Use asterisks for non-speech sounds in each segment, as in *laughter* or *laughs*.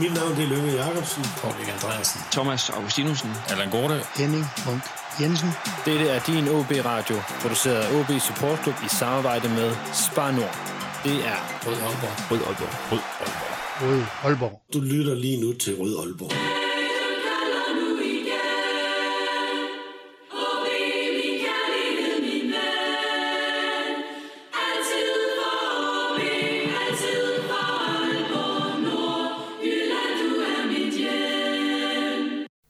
Mit navn det er Lønge Jacobsen. Kolding Andreasen. Thomas Augustinusen. Allan Gorte. Henning Munk Jensen. Dette er din OB Radio, produceret af OB Support Club i samarbejde med Spar Nord. Det er Rød Aalborg. Rød Aalborg. Rød Aalborg. Rød Aalborg. Du lytter lige nu til Rød Aalborg.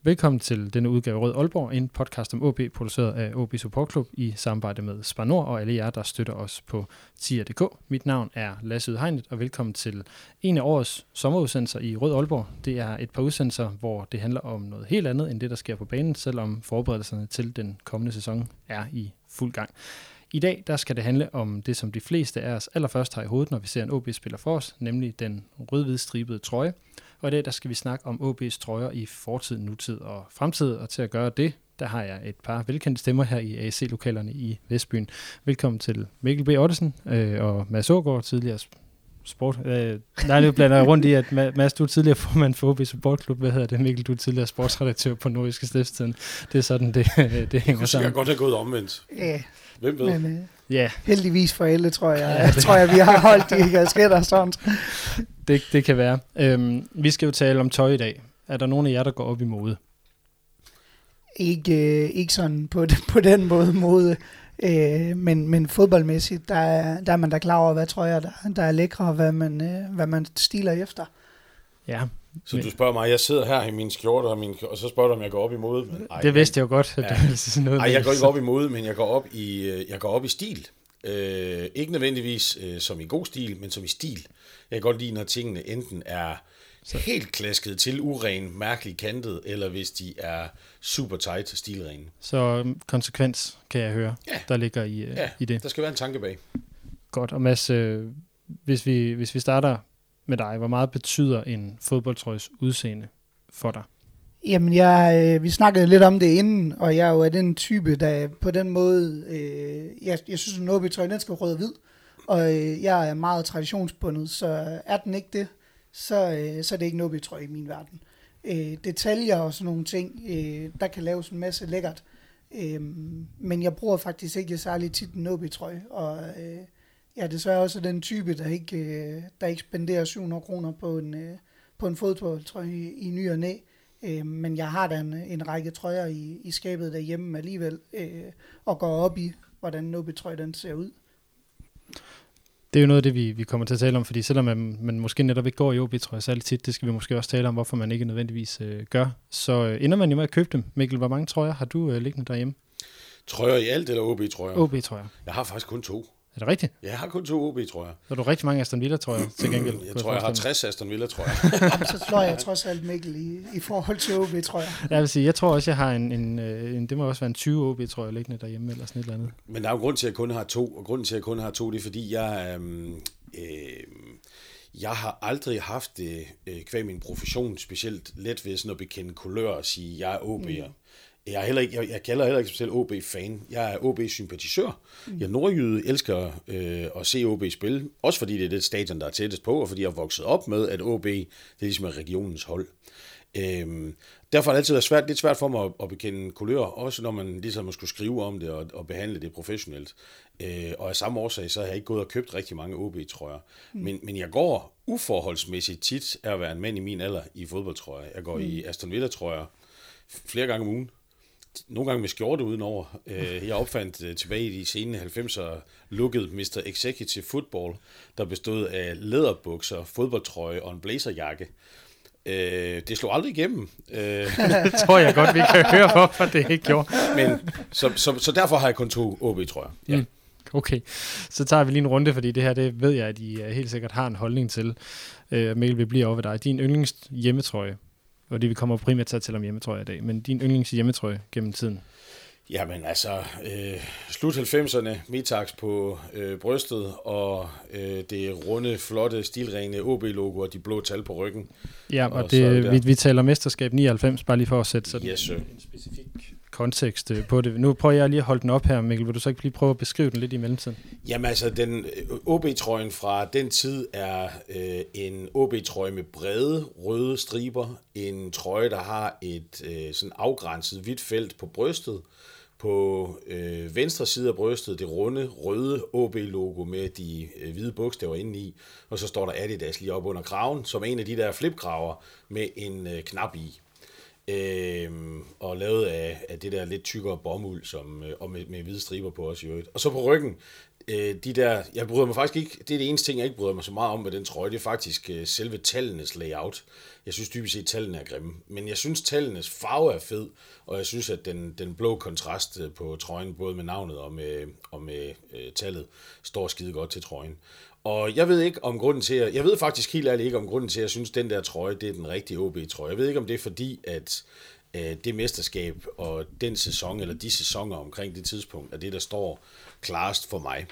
Velkommen til denne udgave Rød Aalborg, en podcast om OB, produceret af OB Support Club i samarbejde med Spar Nord og alle jer, der støtter os på tier.dk. Mit navn er Lasse Udhegnet, og velkommen til en af årets sommerudsendelser i Rød Aalborg. Det er et par udsendelser, hvor det handler om noget helt andet end det, der sker på banen, selvom forberedelserne til den kommende sæson er i fuld gang. I dag der skal det handle om det, som de fleste af os allerførst har i hovedet, når vi ser en OB spiller for os, nemlig den rød-hvid stribede trøje. Og i dag der skal vi snakke om OB's trøjer i fortid, nutid og fremtid. Og til at gøre det, der har jeg et par velkendte stemmer her i AC-lokalerne i Vestbyen. Velkommen til Mikkel B. Ottesen øh, og Mads Ågaard, tidligere sport. Øh, nej, nu blander jeg rundt i, at Mads, du er tidligere formand for OB Support Club. Hvad hedder det? Mikkel, du er tidligere sportsredaktør på Nordiske Stiftstiden. Det er sådan, det, det hænger Det sammen. kan godt have gået omvendt. Ja, Hvem ved? men øh, Ja, heldigvis for alle, tror jeg. Jeg tror jeg, vi har holdt de kasketter sådan. det, det kan være. Øhm, vi skal jo tale om tøj i dag. Er der nogen af jer, der går op i mode? Ikke, øh, ikke sådan på, *laughs* på den måde mode. Øh, men, men fodboldmæssigt, der er, der er man da klar over, hvad trøjer, der, der er lækre, og hvad man, øh, hvad man stiler efter. Ja, Så du spørger mig, jeg sidder her i min skjorte, og, min, og så spørger du, om jeg går op i mode. Men, ej, det vidste jeg jo godt. At Ja. det sige noget med jeg går ikke op i mode, men jeg går op i, øh, jeg går op i stil. Øh, ikke nødvendigvis øh, som i god stil, men som i stil. Jeg kan godt lide, når tingene enten er helt klasket til, uren, mærkeligt kantet, eller hvis de er super tight, stilrene. Så øhm, konsekvens kan jeg høre, Ja. der ligger i, øh, Ja, i det. der skal være en tanke bag. Godt. Og Mads, øh, hvis, vi, hvis vi starter med dig, hvor meget betyder en fodboldtrøjes udseende for dig? Jamen, jeg, øh, vi snakkede lidt om det inden, og jeg er jo af den type, der på den måde, øh, jeg, jeg synes, at en trøjen den skal rød og hvid, og øh, jeg er meget traditionsbundet, så er den ikke det, så, øh, så er det ikke en trøje i min verden. Øh, detaljer og sådan nogle ting, øh, der kan laves en masse lækkert, øh, men jeg bruger faktisk ikke særlig tit en OB-trøje, og øh, jeg er desværre også den type, der ikke, øh, der ikke spenderer 700 kroner på en, øh, på en fodboldtrøje i, i ny og næ. Øh, men jeg har da en, en række trøjer i, i skabet derhjemme alligevel, øh, og går op i, hvordan en OB-trøje den ser ud. Det er jo noget af det, vi, vi kommer til at tale om, fordi selvom man, man måske netop ikke går i OB, tror jeg særlig tit, det skal vi måske også tale om, hvorfor man ikke nødvendigvis øh, gør. Så øh, ender man jo med at købe dem. Mikkel, hvor mange trøjer har du øh, liggende derhjemme? Trøjer i alt, eller OB-trøjer? OB-trøjer. Jeg har faktisk kun to. Er det rigtigt? Jeg har kun to OB-trøjer. Så har du rigtig mange Aston Villa-trøjer til gengæld. Jeg tror, jeg har forestille 60 Aston Villa-trøjer. *laughs* Jamen, så slår jeg trods alt Mikkel i, i forhold til OB, tror jeg. Jeg vil sige, jeg tror også, jeg har en, en, øh, en det må også være en 20 OB-trøje liggende derhjemme, eller sådan et eller andet. Men der er jo grund til, at jeg kun har to, og grunden til, at jeg kun har to, det er, fordi jeg, øhm, øh, jeg har aldrig haft det, øh, kvæg min profession, specielt let ved sådan at bekende kulør og sige, jeg er OB'er. Mm. Jeg, er heller ikke, jeg, jeg kalder heller ikke mig selv OB-fan. Jeg er OB-sympatisør. Mm. Jeg er nordjyde, elsker øh, at se OB spille. Også fordi det er det stadion, der er tættest på, og fordi jeg er vokset op med, at OB det er ligesom er regionens hold. Øhm, derfor har det altid været svært, lidt svært for mig at, at bekende kulør, også når man ligesom skulle skrive om det og, og behandle det professionelt. Øh, og af samme årsag, så har jeg ikke gået og købt rigtig mange OB-trøjer. Mm. Men, men jeg går uforholdsmæssigt tit af at være en mand i min alder i fodboldtrøjer. Jeg går mm. i Aston Villa-trøjer flere gange om ugen. Nogle gange med skjorte udenover. Øh, Jeg opfandt øh, tilbage i de sene 90'er lukket Mr. Executive Football, der bestod af læderbukser, fodboldtrøje og en blazerjakke. Øh, det slog aldrig igennem. Øh, Det *laughs* tror jeg godt, vi kan høre, hvorfor det ikke gjorde. men, så, så, så derfor har jeg kun to OB, tror jeg. Ja. Mm. Okay, så tager vi lige en runde, fordi det her, det ved jeg, at I øh, helt sikkert har en holdning til. Øh, Mikkel, vi bliver over ved dig. Din yndlings hjemmetrøje, og det vi kommer primært til at tale om hjemmetrøje i dag, men din yndlings hjemmetrøje gennem tiden. Jamen altså, øh, slut 90'erne, Mitax på øh, brystet, og øh, det runde, flotte, stilrene OB-logo og de blå tal på ryggen. Ja, og, Og det vi, vi taler mesterskab 99, bare lige for at sætte sådan Yes, sir. en specifik kontekst øh, på det. Nu prøver jeg lige at holde den op her, Mikkel. Vil du så ikke lige prøve at beskrive den lidt i mellemtiden? Jamen altså, den øh, OB-trøjen fra den tid er øh, en OB-trøje med brede røde striber. En trøje, der har et øh, sådan afgrænset hvidt felt på brystet. På øh, venstre side af brystet det runde røde OB-logo med de øh, hvide bogstaver inde i. Og så står der Adidas lige op under kraven, som en af de der flipkraver med en øh, knap i øh, og lavet af, af det der lidt tykkere bomuld, som, øh, og med, med hvide striber på os i øvrigt. Og så på ryggen, øh, de der, jeg bryder mig faktisk ikke, det er det eneste ting, jeg ikke bryder mig så meget om med den trøje, det er faktisk øh, selve tallenes layout. Jeg synes dybest set, at tallene er grimme, men jeg synes, tallenes farve er fed, og jeg synes, at den, den blå kontrast øh, på trøjen, både med navnet og med, og med øh, tallet, står skide godt til trøjen. Og jeg ved ikke om grunden til, at, jeg ved faktisk helt ærligt ikke om grunden til, at jeg synes, at den der trøje, det er den rigtige OB-trøje. Jeg ved ikke, om det er fordi, at øh, det mesterskab og den sæson, eller de sæsoner omkring det tidspunkt, er det, der står klarest for mig.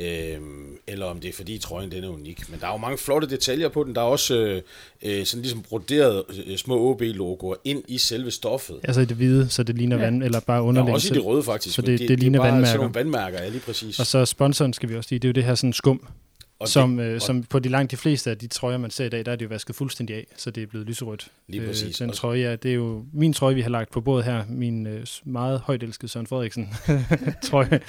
Øh, eller om det er fordi trøjen den er unik. Men der er jo mange flotte detaljer på den. Der er også øh, øh sådan ligesom broderet øh, små OB-logoer ind i selve stoffet. Altså i det hvide, så det ligner ja. vand, eller bare underlæg. Ja, også i det røde faktisk. Så det, det, det ligner det er bare vandmærker. Sådan nogle vandmærker, ja lige præcis. Og så sponsoren skal vi også sige, det er jo det her sådan skum, Og som, det, øh, som på de langt de fleste af de trøjer, man ser i dag, der er det jo vasket fuldstændig af, så det er blevet lyserødt. Lige præcis. Øh, den trøje, ja, det er jo min trøje, vi har lagt på bordet her, min øh, meget højt elskede Søren Frederiksen *laughs* trøje,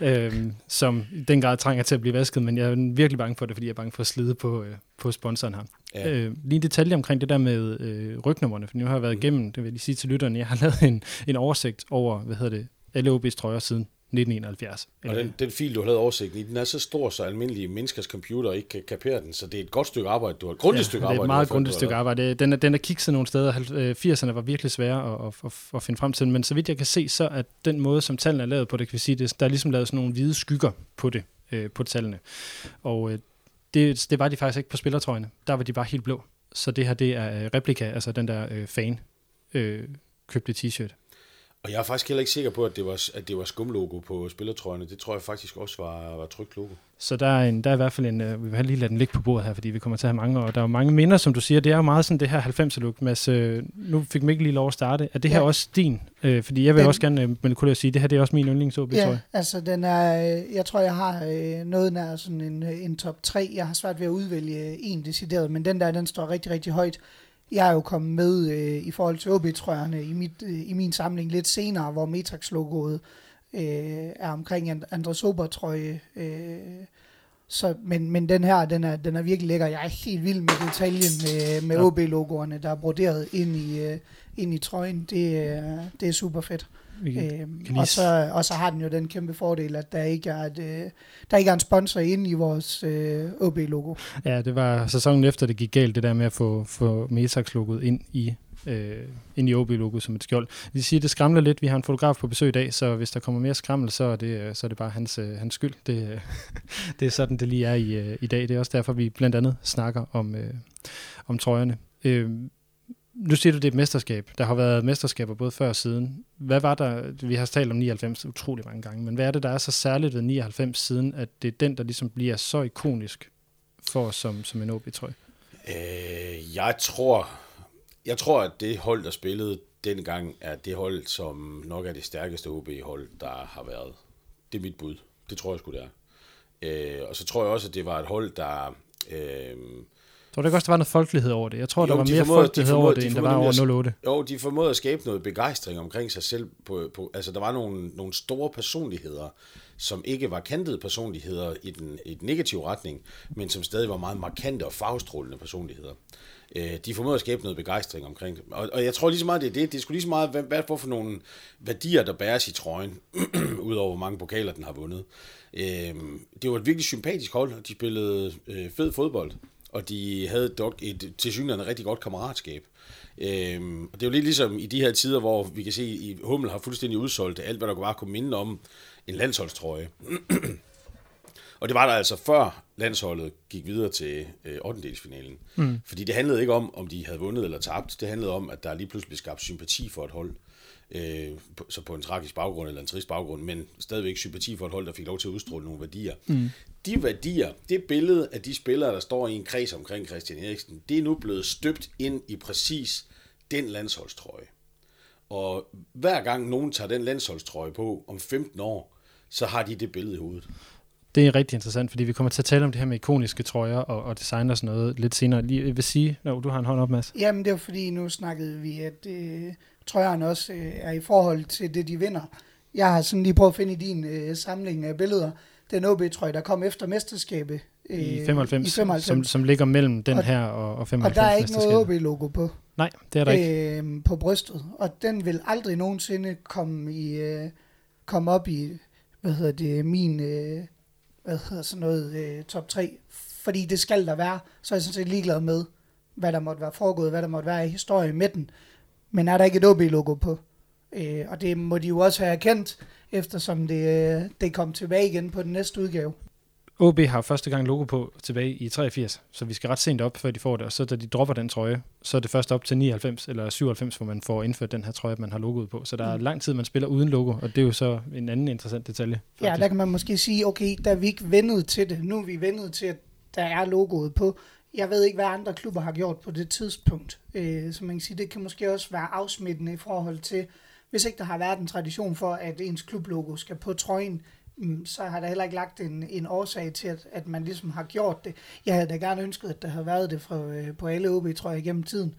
øh, som i den grad trænger til at blive vasket, men jeg er virkelig bange for det, fordi jeg er bange for at slide på, øh, på sponsoren her. Ja. Øh, lige en detalje omkring det der med øh, rygnummerne, for nu har jeg været igennem, det vil jeg lige sige til lytterne, jeg har lavet en, en oversigt over, hvad hedder det, alle OB's trøjer siden 1971. Og den, den fil, du har lavet oversigten i, den er så stor, så almindelige menneskers computer ikke kan kapere den. Så det er et godt stykke arbejde, du har. Et grundigt stykke det er arbejde. et meget grundigt stykke arbejde. Den er, den er kikset nogle steder. Halv- øh, 80'erne var virkelig svære at, at, at, at finde frem til, men så vidt jeg kan se, så er den måde, som tallene er lavet på, det kan vi sige, det, der er ligesom lavet sådan nogle hvide skygger på det, øh, på tallene. Og øh, det, det var de faktisk ikke på spillertrøjene. Der var de bare helt blå. Så det her, det er replika, altså den der øh, fan øh, købte t-shirt. Og jeg er faktisk heller ikke sikker på, at det var, at det var skumlogo på spillertrøjerne. Det tror jeg faktisk også var, var trykt logo. Så der er, en, der er i hvert fald en, øh, vi vil have lige lade den ligge på bordet her, fordi vi kommer til at have mange, og der er jo mange minder, som du siger, det er jo meget sådan det her 90'er-look. Mads, øh, nu fik Mikkel lige lov at starte. Er det her Ja. også din? Øh, fordi jeg vil Den- også gerne, øh, men kunne jeg sige, det her det er også min yndlings OB, tror Ja, jeg. altså den er, øh, jeg tror, jeg har øh, noget nær sådan en, øh, en top 3. Jeg har svært ved at udvælge en decideret, men den der, den står rigtig, rigtig højt. Jeg er jo kommet med øh, i forhold til OB-trøjerne i, mit, øh, i min samling lidt senere, hvor Metax-logoet øh, er omkring en Andres Ober-trøje. Øh, så, men, men den her, den er, den er virkelig lækker. Jeg er helt vild med detaljen med, med Ja. OB-logoerne, der er broderet ind i, øh, ind i trøjen. Det, er- det er super fedt. Vi Øhm, og, så, og så har den jo den kæmpe fordel, at der ikke er, et, øh, der ikke er en sponsor inde i vores øh, OB-logo. Ja, det var sæsonen efter, det gik galt, det der med at få, få Metax-logoet ind i øh, ind i OB-logoet som et skjold. De siger, det skramler lidt. Vi har en fotograf på besøg i dag, så hvis der kommer mere skrammel, så er det, så er det bare hans, øh, hans skyld. Det, *laughs* det er sådan, det lige er i, øh, i dag. Det er også derfor, vi blandt andet snakker om, øh, om trøjerne. Øh, nu siger du, det er et mesterskab. Der har været mesterskaber både før og siden. Hvad var der, vi har talt om 99 utrolig mange gange, men hvad er det, der er så særligt ved 99 siden, at det er den, der ligesom bliver så ikonisk for os som, som en OB-trøje? Øh, jeg tror, jeg tror, at det hold, der spillede dengang, er det hold, som nok er det stærkeste OB-hold, der har været. Det er mit bud. Det tror jeg sgu, det er. Øh, og så tror jeg også, at det var et hold, der... Øh, Tror du ikke også, der var noget folkelighed over det? Jeg tror, Jo, der var de mere formåede- de folkelighed over formåede- det, de end der var over nemlig 08. Jo, de formåede at skabe noget begejstring omkring sig selv. På, på, altså, der var nogle, nogle store personligheder, som ikke var kantede personligheder i den, i den negative retning, men som stadig var meget markante og farvestrålende personligheder. Øh, de formåede at skabe noget begejstring omkring det. Og, og jeg tror lige så meget, det er det. Det er sgu lige så meget, hvad, hvad for nogle værdier, der bæres i trøjen, *clears throat* udover hvor mange pokaler den har vundet. Øh, det var et virkelig sympatisk hold, og de spillede øh, fed fodbold og de havde dog et tilsyneladende rigtig godt kammeratskab. Øhm, og det er jo lidt ligesom i de her tider, hvor vi kan se, at Hummel har fuldstændig udsolgt alt, hvad der bare kunne minde om en landsholdstrøje. *clears throat* og det var der altså før landsholdet gik videre til øh, 8. Mm. Fordi det handlede ikke om, om de havde vundet eller tabt. Det handlede om, at der lige pludselig blev skabt sympati for et hold. Øh, så på en tragisk baggrund eller en trist baggrund, men stadigvæk sympati for et hold, der fik lov til at udstråle nogle værdier. Mm. De værdier, det billede af de spillere, der står i en kreds omkring Christian Eriksen, det er nu blevet støbt ind i præcis den landsholdstrøje. Og hver gang nogen tager den landsholdstrøje på om 15 år, så har de det billede i hovedet. Det er rigtig interessant, fordi vi kommer til at tale om det her med ikoniske trøjer og, og design og sådan noget lidt senere. Lige, jeg vil sige, når du har en hånd op, Mads. Jamen, det er jo fordi, nu snakkede vi, at øh, trøjerne også øh, er i forhold til det, de vinder. Jeg har sådan lige prøvet at finde i din øh, samling af billeder, den OB-trøje, der kom efter mesterskabet. Øh, I 95, i 95. Som, som ligger mellem den Og- her og, og 95 og der er ikke noget. OB-logo på. Nej, det er der ikke. øh, på brystet, og den vil aldrig nogensinde komme i øh, komme op i hvad hedder det min øh, hvad hedder sådan noget øh, top 3, fordi det skal der være. Så er jeg sådan set ligeglad med hvad der måtte være foregået, hvad der måtte være i historie med den. Men er der ikke et OB logo på? Øh, og det må de jo også have erkendt, eftersom det, øh, det kom tilbage igen på den næste udgave. OB har første gang logo på tilbage i 83, så vi skal ret sent op, før de får det, og så da de dropper den trøje, så er det først op til 99 eller 97, hvor man får indført den her trøje, man har logoet på. Så der er Mm. lang tid, man spiller uden logo, og det er jo så en anden interessant detalje. Ja, faktisk. der kan man måske sige, okay, der er vi ikke vendet til det. Nu er vi vendet til, at der er logoet på. Jeg ved ikke, hvad andre klubber har gjort på det tidspunkt. Øh, så man kan sige, det kan måske også være afsmittende i forhold til, hvis ikke der har været en tradition for, at ens klublogo skal på trøjen, mm, så har der heller ikke lagt en, en årsag til, at, at man ligesom har gjort det. Jeg havde da gerne ønsket, at der havde været det fra, øh, på alle OB, tror jeg, igennem tiden.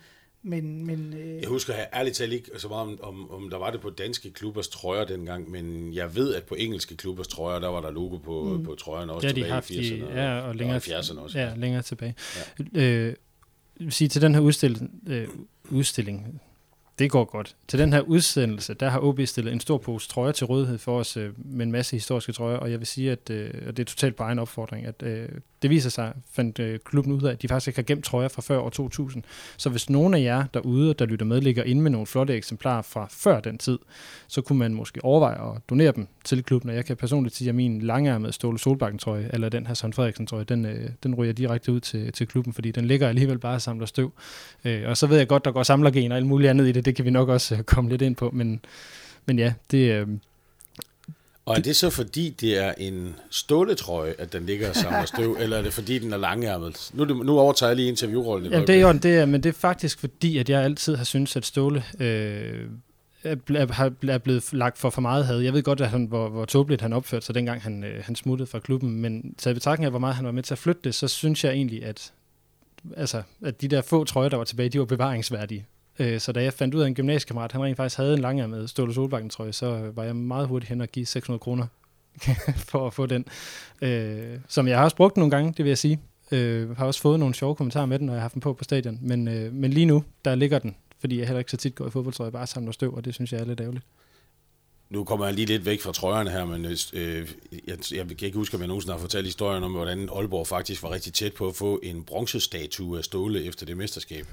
Men, men øh, Jeg husker jeg ærligt talt ikke så meget om, om, om der var det på danske klubbers trøjer dengang, men jeg ved, at på engelske klubbers trøjer, der var der logo på, mm. på trøjerne også Det har de tilbage haft i i, 80'erne ja, og længere, 70'erne også. Ja, længere tilbage. Ja. Øh, sige, til den her udstilling, øh, udstilling, det går godt. Til den her udsendelse, der har OB stillet en stor pose trøjer til rådighed for os øh, med en masse historiske trøjer, og jeg vil sige, at øh, og det er totalt på egen opfordring, at øh, det viser sig, fandt øh, klubben ud af, at de faktisk ikke har gemt trøjer fra før år 2000. Så hvis nogen af jer derude, der lytter med, ligger inde med nogle flotte eksemplarer fra før den tid, så kunne man måske overveje at donere dem til klubben, og jeg kan personligt sige, at min langærmede Ståle Solbakken trøje, eller den her Søren Frederiksen trøje, den, øh, den ryger direkte ud til, til klubben, fordi den ligger alligevel bare og samler støv. Øh, og så ved jeg godt, der går samlergen og alt muligt andet i det, det kan vi nok også øh, komme lidt ind på, men, men ja, det, øh, og er det så fordi, det er en ståletrøje, at den ligger og samler støv, *laughs* eller er det fordi, den er langærmet? Nu, nu overtager jeg lige interviewrollen. Jamen, det er jo det er, men det er faktisk fordi, at jeg altid har syntes, at Ståle øh, er, er blevet lagt for for meget had. Jeg ved godt, at han, hvor, hvor tåbeligt han opførte sig, dengang han, øh, han smuttede fra klubben, men taget i betragtning af, hvor meget han var med til at flytte det, så synes jeg egentlig, at, altså, at de der få trøjer, der var tilbage, de var bevaringsværdige. Øh, Så da jeg fandt ud af, en gymnasiekammerat, han rent faktisk havde en langærmet Ståle Solbakken trøje, så var jeg meget hurtigt hen og give 600 kroner *laughs* for at få den. Øh, som jeg har også brugt nogle gange, det vil jeg sige. Øh, har også fået nogle sjove kommentarer med den, når jeg har haft den på på stadion. Men, øh, men lige nu, der ligger den, fordi jeg heller ikke så tit går i fodboldtrøje, bare samler støv, og det synes jeg er lidt ærgerligt. Nu kommer jeg lige lidt væk fra trøjerne her, men øh, jeg, jeg kan ikke huske, om jeg nogensinde har fortalt historien om, hvordan Aalborg faktisk var rigtig tæt på at få en bronzestatue af Ståle efter det mesterskab.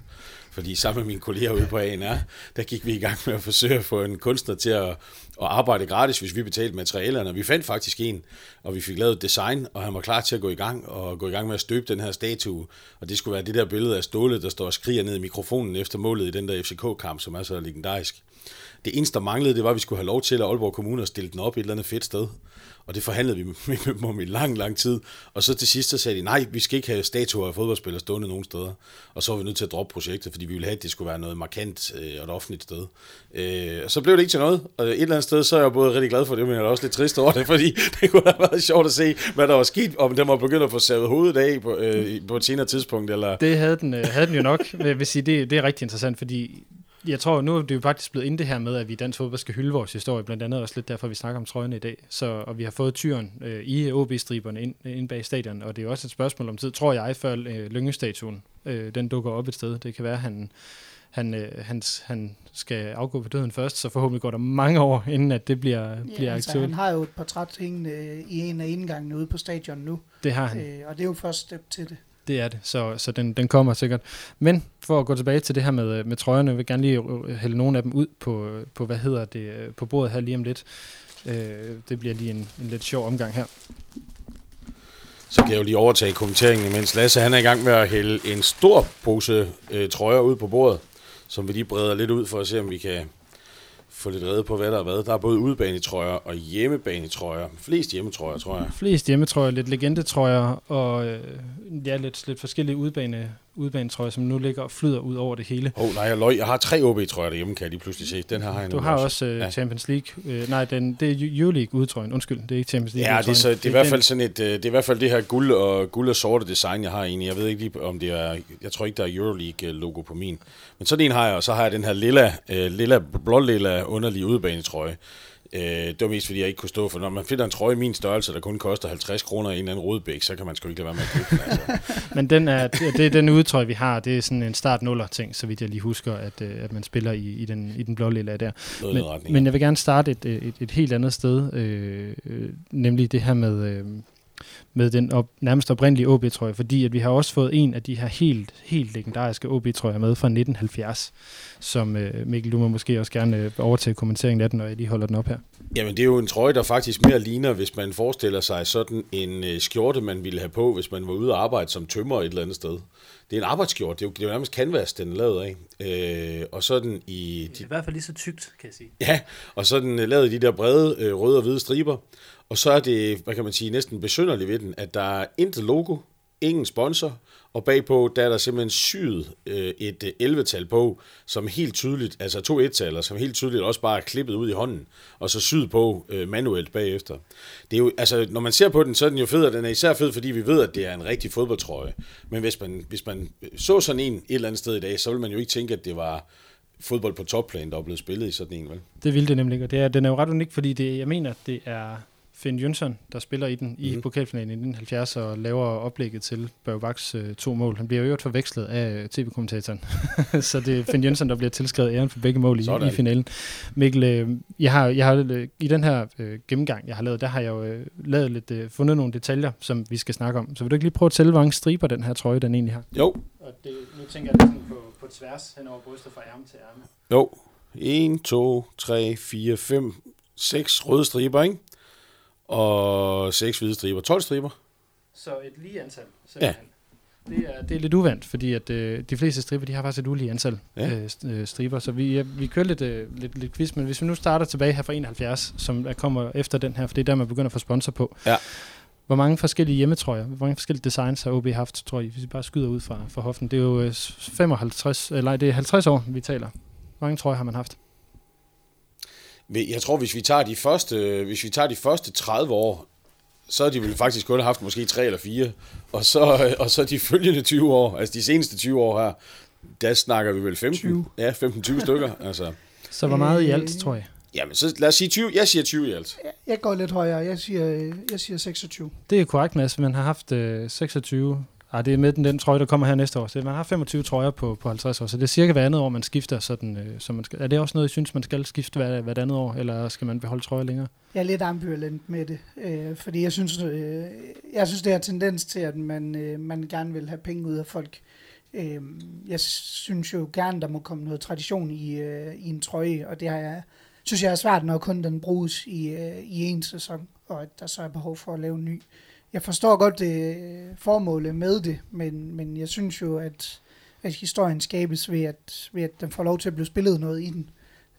Fordi sammen med mine kolleger ude på ANR, der gik vi i gang med at forsøge at få en kunstner til at, at arbejde gratis, hvis vi betalte materialerne. Vi fandt faktisk en, og vi fik lavet et design, og han var klar til at gå i gang og gå i gang med at støbe den her statue. Og det skulle være det der billede af Ståle, der står og skriger ned i mikrofonen efter målet i den der FCK-kamp, som er så legendarisk. Det eneste, der manglede, det var, at vi skulle have lov til at Aalborg Kommune at stille den op et eller andet fedt sted. Og det forhandlede vi *laughs* med dem om i lang, lang tid. Og så til sidst så sagde de, nej, vi skal ikke have statuer af fodboldspillere stående nogen steder. Og så var vi nødt til at droppe projektet, fordi vi ville have, at det skulle være noget markant øh, og et offentligt sted. Øh, og så blev det ikke til noget. Og et eller andet sted, så er jeg både rigtig glad for det, men jeg er også lidt trist over det, *laughs* fordi det kunne have været sjovt at se, hvad der var sket, om den var begyndt at få savet hovedet af på, øh, på et senere tidspunkt. Eller... Det havde den, øh, havde den jo nok. Jeg vil sige, det, det er rigtig interessant, fordi jeg tror, nu er det jo faktisk blevet ind det her med, at vi i dansk fodbold skal hylde vores historie, blandt andet også lidt derfor, vi snakker om trøjerne i dag. Så, og vi har fået tyren øh, i OB-striberne ind, ind bag stadion, og det er jo også et spørgsmål om tid, tror jeg, før øh, Lyngestatuen, øh, den dukker op et sted. Det kan være, at han, han, øh, han, han skal afgå på døden først, så forhåbentlig går der mange år, inden at det bliver, bliver ja, altså, aktuelt. han har jo et portræt hængende øh, i en af indgangene ude på stadion nu, Det har han. øh, og det er jo første step til det. Det er det, så, så den, den kommer sikkert. Men for at gå tilbage til det her med, øh, med trøjerne, vil jeg gerne lige øh, hælde nogle af dem ud på, øh, på hvad hedder det, på bordet her lige om lidt. Øh, det bliver lige en, en lidt sjov omgang her. Så kan jeg jo lige overtage kommenteringen, mens Lasse han er i gang med at hælde en stor pose øh, trøjer ud på bordet, som vi lige breder lidt ud for at se, om vi kan få lidt redde på, hvad der er hvad. Der er både udebanetrøjer og hjemmebanetrøjer. Flest hjemmetrøjer, tror jeg. Flest hjemmetrøjer, lidt legendetrøjer og øh, ja, lidt, lidt forskellige udbane, udbanetrøje, som nu ligger og flyder ud over det hele. Åh, oh, nej, jeg løg. Jeg har tre OB-trøjer derhjemme, kan jeg lige pludselig se. Den her har jeg Du har også uh, Ja. Champions League. Uh, nej, den, det er Euroleague udtrøjen. Undskyld, det er ikke Champions League Ja, det er, så, det er i hvert fald sådan et, øh, det er i hvert fald det her guld og, guld og sorte design, jeg har egentlig. Jeg ved ikke lige, om det er, jeg tror ikke, der er Euroleague-logo på min. Men sådan en har jeg, og så har jeg den her lilla, øh, lilla blå-lilla underlige udebanetrøje. Øh, det var mest, fordi jeg ikke kunne stå for, når man finder en trøje i min størrelse, der kun koster 50 kroner i en eller anden rodebæk, så kan man sgu ikke lade være med at købe den. Altså. *laughs* Men den er, det, er den udtrøje, vi har. Det er sådan en start nuller ting, så vidt jeg lige husker, at, øh, at man spiller i, i, den, i den blå lilla der. Noget Men, men jeg vil gerne starte et, et, et helt andet sted, øh, øh, nemlig det her med, øh, med den op, nærmest oprindelige OB-trøje, fordi at vi har også fået en af de her helt, helt legendariske OB-trøjer med fra 1970, som øh, Mikkel, du må måske også gerne øh, overtage kommenteringen af den, når jeg lige holder den op her. Jamen, det er jo en trøje, der faktisk mere ligner, hvis man forestiller sig sådan en øh, skjorte, man ville have på, hvis man var ude og arbejde som tømmer et eller andet sted. Det er en arbejdsskjorte, det er jo, det er jo nærmest canvas, den er lavet af. Øh, og så er den i... De, i hvert fald lige så tykt, kan jeg sige. ja, og så er den øh, lavet i de der brede øh, røde og hvide striber. Og så er det, hvad kan man sige, næsten besynderligt ved den, at der er intet logo, ingen sponsor, og bagpå der er der simpelthen syet øh, et øh, 11-tal på, som helt tydeligt, altså to 1-taller, som helt tydeligt også bare er klippet ud i hånden, og så syet på øh, manuelt bagefter. Det er jo, altså, når man ser på den, så er den jo fed, og den er især fed, fordi vi ved, at det er en rigtig fodboldtrøje. Men hvis man, hvis man så sådan en et eller andet sted i dag, så ville man jo ikke tænke, at det var fodbold på topplan, der er blevet spillet i sådan en, vel? Det ville det nemlig ikke, og det er, den er jo ret unik, fordi det, jeg mener, det er Finn Jønsson, der spiller i den i Mhm. pokalfinalen i 1970 og laver oplægget til Børge øh, to mål. Han bliver jo i øvrigt forvekslet af øh, tv-kommentatoren, *laughs* så det er Finn Jønsson, der bliver tilskrevet æren for begge mål i, Sådan. i finalen. Mikkel, øh, jeg har, jeg har øh, i den her øh, gennemgang, jeg har lavet, der har jeg jo øh, lavet lidt, øh, fundet nogle detaljer, som vi skal snakke om. Så vil du ikke lige prøve at tælle, hvor mange striber den her trøje, den egentlig har? Jo, Og det, nu tænker jeg sådan på, på tværs hen over brystet fra ærme til ærme. Jo. 1, 2, 3, 4, 5, 6 røde striber, ikke? Og 6 hvide striber. 12 striber. Så et lige antal, simpelthen. Det er, det er lidt uvandt, fordi at, øh, de fleste striber, de har faktisk et ulige antal Ja. ja. øh, øh, striber. Så vi, øh, vi kører lidt, øh, lidt, lidt quiz, men hvis vi nu starter tilbage her fra 71, som er, kommer efter den her, for det er der, man begynder at få sponsor på. Ja. Hvor mange forskellige hjemmetrøjer, hvor mange forskellige designs har OB haft, tror jeg, hvis vi bare skyder ud fra, fra hoften. Det er jo øh, 55, eller nej, det er 50 år, vi taler. Hvor mange trøjer har man haft? Jeg tror, hvis vi tager de første, hvis vi tager de første 30 år, så har de vel faktisk kun haft måske 3 eller 4. Og så, og så de følgende 20 år, altså de seneste 20 år her, der snakker vi vel 15? 20. Ja, 15-20 stykker. Altså. Så hvor meget i alt, Øh, tror jeg? Jamen, så lad os sige 20. Jeg siger 20 i alt. Jeg går lidt højere. Jeg siger, øh, jeg siger 26. Det er korrekt, Mads. Man har haft øh, 26... Ah, det er med den, den trøje, der kommer her næste år. Så man har 25 trøjer på, på 50 år, så det er cirka hver andet år, man skifter sådan, øh, så man skal, Er det også noget, I synes, man skal skifte hver, hvert andet år, eller skal man beholde trøjer længere? Jeg er lidt ambivalent med det, øh, fordi jeg synes, øh, jeg synes, det har tendens til, at man, øh, man gerne vil have penge ud af folk. Øh, jeg synes jo gerne, der må komme noget tradition i, øh, i en trøje, og det har jeg, synes jeg er svært, når kun den bruges i, øh, i en sæson, og at der så er behov for at lave en ny. Jeg forstår godt det formålet med det, men, men jeg synes jo, at, at historien skabes ved at, ved, at den får lov til at blive spillet noget i den.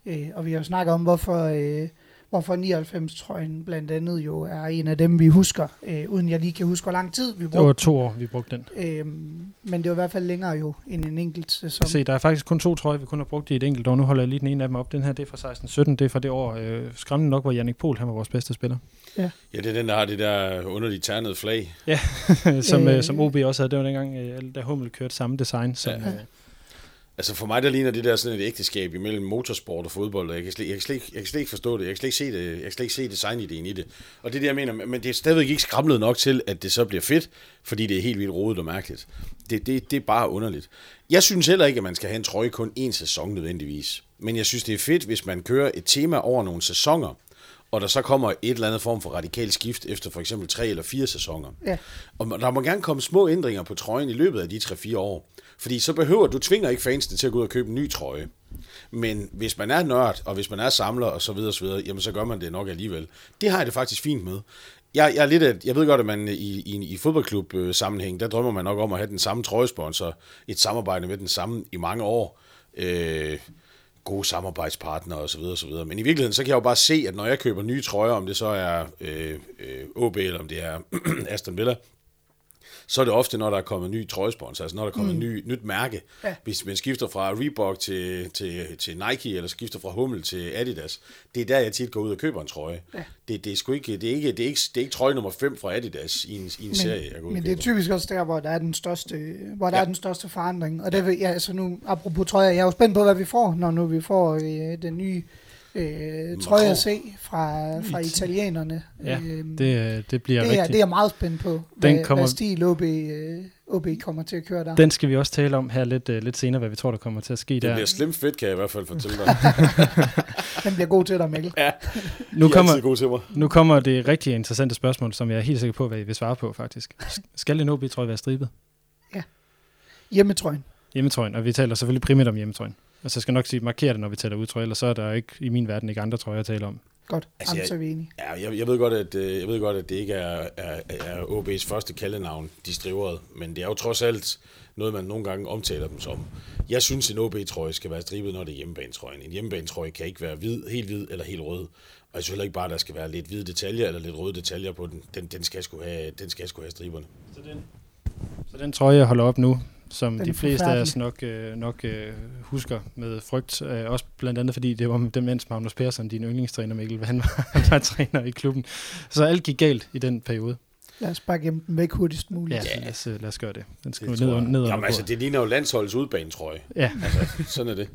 Øh, og vi har jo snakket om, hvorfor... Øh, hvorfor 99-trøjen blandt andet jo er en af dem, vi husker, øh, uden jeg lige kan huske, hvor lang tid vi Det var brugte. to år, vi brugte den. Øhm, men det var i hvert fald længere jo, end en enkelt sæson. Se, der er faktisk kun to trøjer, vi kun har brugt i et enkelt år. Nu holder jeg lige den ene af dem op. Den her, det er fra 16-17. Det er fra det år, øh, skræmmende nok, hvor Jannik Pohl, han var vores bedste spiller. Ja, det er den, der har det der underlige ternede flag. *laughs* som, øh, Øh. som OB også havde. Det var dengang, øh, da Hummel kørte samme design. Som, Ja. ja. øh, Altså for mig, der ligner det der sådan et ægteskab imellem motorsport og fodbold, og jeg kan, slet, jeg, kan slet, ikke- jeg kan slet ikke forstå det. Jeg kan slet ikke se, det, jeg kan slet ikke se designideen i det. Og det er det, jeg mener, men det er stadigvæk ikke skramlet nok til, at det så bliver fedt, fordi det er helt vildt rodet og mærkeligt. Det, det, det er bare underligt. Jeg synes heller ikke, at man skal have en trøje kun én sæson nødvendigvis. Men jeg synes, det er fedt, hvis man kører et tema over nogle sæsoner, og der så kommer et eller andet form for radikal skift efter for eksempel tre eller fire sæsoner. Ja. Og der må gerne komme små ændringer på trøjen i løbet af de 3-4 år. Fordi så behøver du tvinger ikke fansene til at gå ud og købe en ny trøje. Men hvis man er nørd, og hvis man er samler og så videre, så videre, jamen så gør man det nok alligevel. Det har jeg det faktisk fint med. Jeg, jeg, er lidt, jeg ved godt, at man i, i, i fodboldklub-sammenhæng, øh, der drømmer man nok om at have den samme trøjesponsor, et samarbejde med den samme i mange år. Øh, gode samarbejdspartnere og så videre, og så videre. Men i virkeligheden, så kan jeg jo bare se, at når jeg køber nye trøjer, om det så er øh, øh, OB eller om det er *clears throat* Aston Villa, så er det ofte, når der er kommet ny trøjesponsor, altså når der er kommet mm. ny, nyt mærke. Ja. Hvis man skifter fra Reebok til, til, til Nike, eller skifter fra Hummel til Adidas, det er der, jeg tit går ud og køber en trøje. Ja. Det, det, er sgu ikke, det, er ikke, det, er ikke, det er ikke trøje nummer 5 fra Adidas i en, i en serie, jeg går Men det er typisk også der, hvor der er den største, hvor der ja. er den største forandring. Og det vil, ja, altså nu, apropos trøjer, jeg er jo spændt på, hvad vi får, når nu vi får øh, den nye øh, trøje at se fra, fra italienerne. Ja, Øhm, det, øh, det bliver det, er, rigtigt. det er jeg meget spændt på, Den hvad, kommer... kommer- hvad stil OB, øh, OB kommer til at køre der. Den skal vi også tale om her lidt, uh, lidt senere, hvad vi tror, der kommer til at ske Det der. bliver slim fedt, kan jeg i hvert fald fortælle dig. *laughs* Den bliver god til dig, Mikkel. ja, *laughs* Nu er kommer, gode til mig. nu kommer det rigtig interessante spørgsmål, som jeg er helt sikker på, hvad I vil svare på, faktisk. Skal en OB-trøje være stribet? Hjemmetrøjen. Hjemmetrøjen, og vi taler selvfølgelig primært om hjemmetrøjen. Altså jeg skal nok sige, markere det, når vi taler udtrøje, ellers så er der ikke i min verden ikke andre trøjer at tale om. Godt, Altså, Jamen, jeg- så er vi enige. Ja, jeg, jeg, ved godt, at, øh, jeg ved godt, at det ikke er, er, er OB's første kaldenavn, de striverede, men det er jo trods alt noget, man nogle gange omtaler dem som. Jeg synes, en OB-trøje skal være stribet, når det er hjemmebanetrøjen. En hjemmebanetrøje kan ikke være hvid, helt hvid eller helt rød. Og jeg synes heller ikke bare, at der skal være lidt hvide detaljer eller lidt røde detaljer på den. Den, den skal sgu have, den skal sgu have striberne. Så den, så den trøje, jeg holder op nu, som Den de fleste af os nok, øh, nok øh, husker med frygt, øh, også blandt andet fordi det var den mens Magnus Persson, din yndlingstræner Mikkel, *laughs* han var, han var træner i klubben. Så alt gik galt i den periode. Lad os bare gemme den væk hurtigst muligt. Ja, lad os, øh, lad os gøre det. Den skal Det ned, ned, Jamen, altså, det ligner jo landsholdets udbanetrøje. Ja, Altså, sådan er det.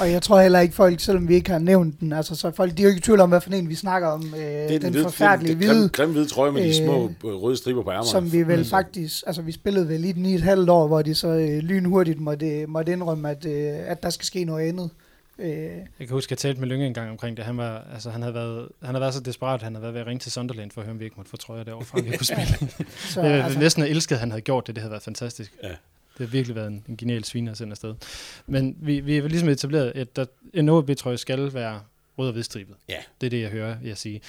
Og jeg tror heller ikke folk, selvom vi ikke har nævnt den, altså så folk, de er jo ikke i tvivl om, hvad for en vi snakker om. Øh, Det er den, hvide- forfærdelige den, den, hvide, grim, grim hvide trøje med de øh, små øh, røde striber på ærmerne. som vi vel Mm. faktisk, altså vi spillede vel lige den i et halvt år, hvor de så øh, lynhurtigt måtte, måtte indrømme, at, øh, at der skal ske noget andet. Øh, jeg kan huske, at jeg talte med Lynge en gang omkring det. Han, var, altså, han, havde været, han havde været så desperat, at han havde været ved at ringe til Sunderland for at høre, om vi ikke måtte få trøjer derovre, fra vi kunne spille. *laughs* så, altså, næsten have elsket, at han havde gjort det. Det havde været fantastisk. Ja. Det har virkelig været en, en genial sviner at sende afsted. Men vi, vi har ligesom etableret, at der, en OB-trøje skal være rød og hvidstribet. Ja. Det er det, jeg hører jer sige.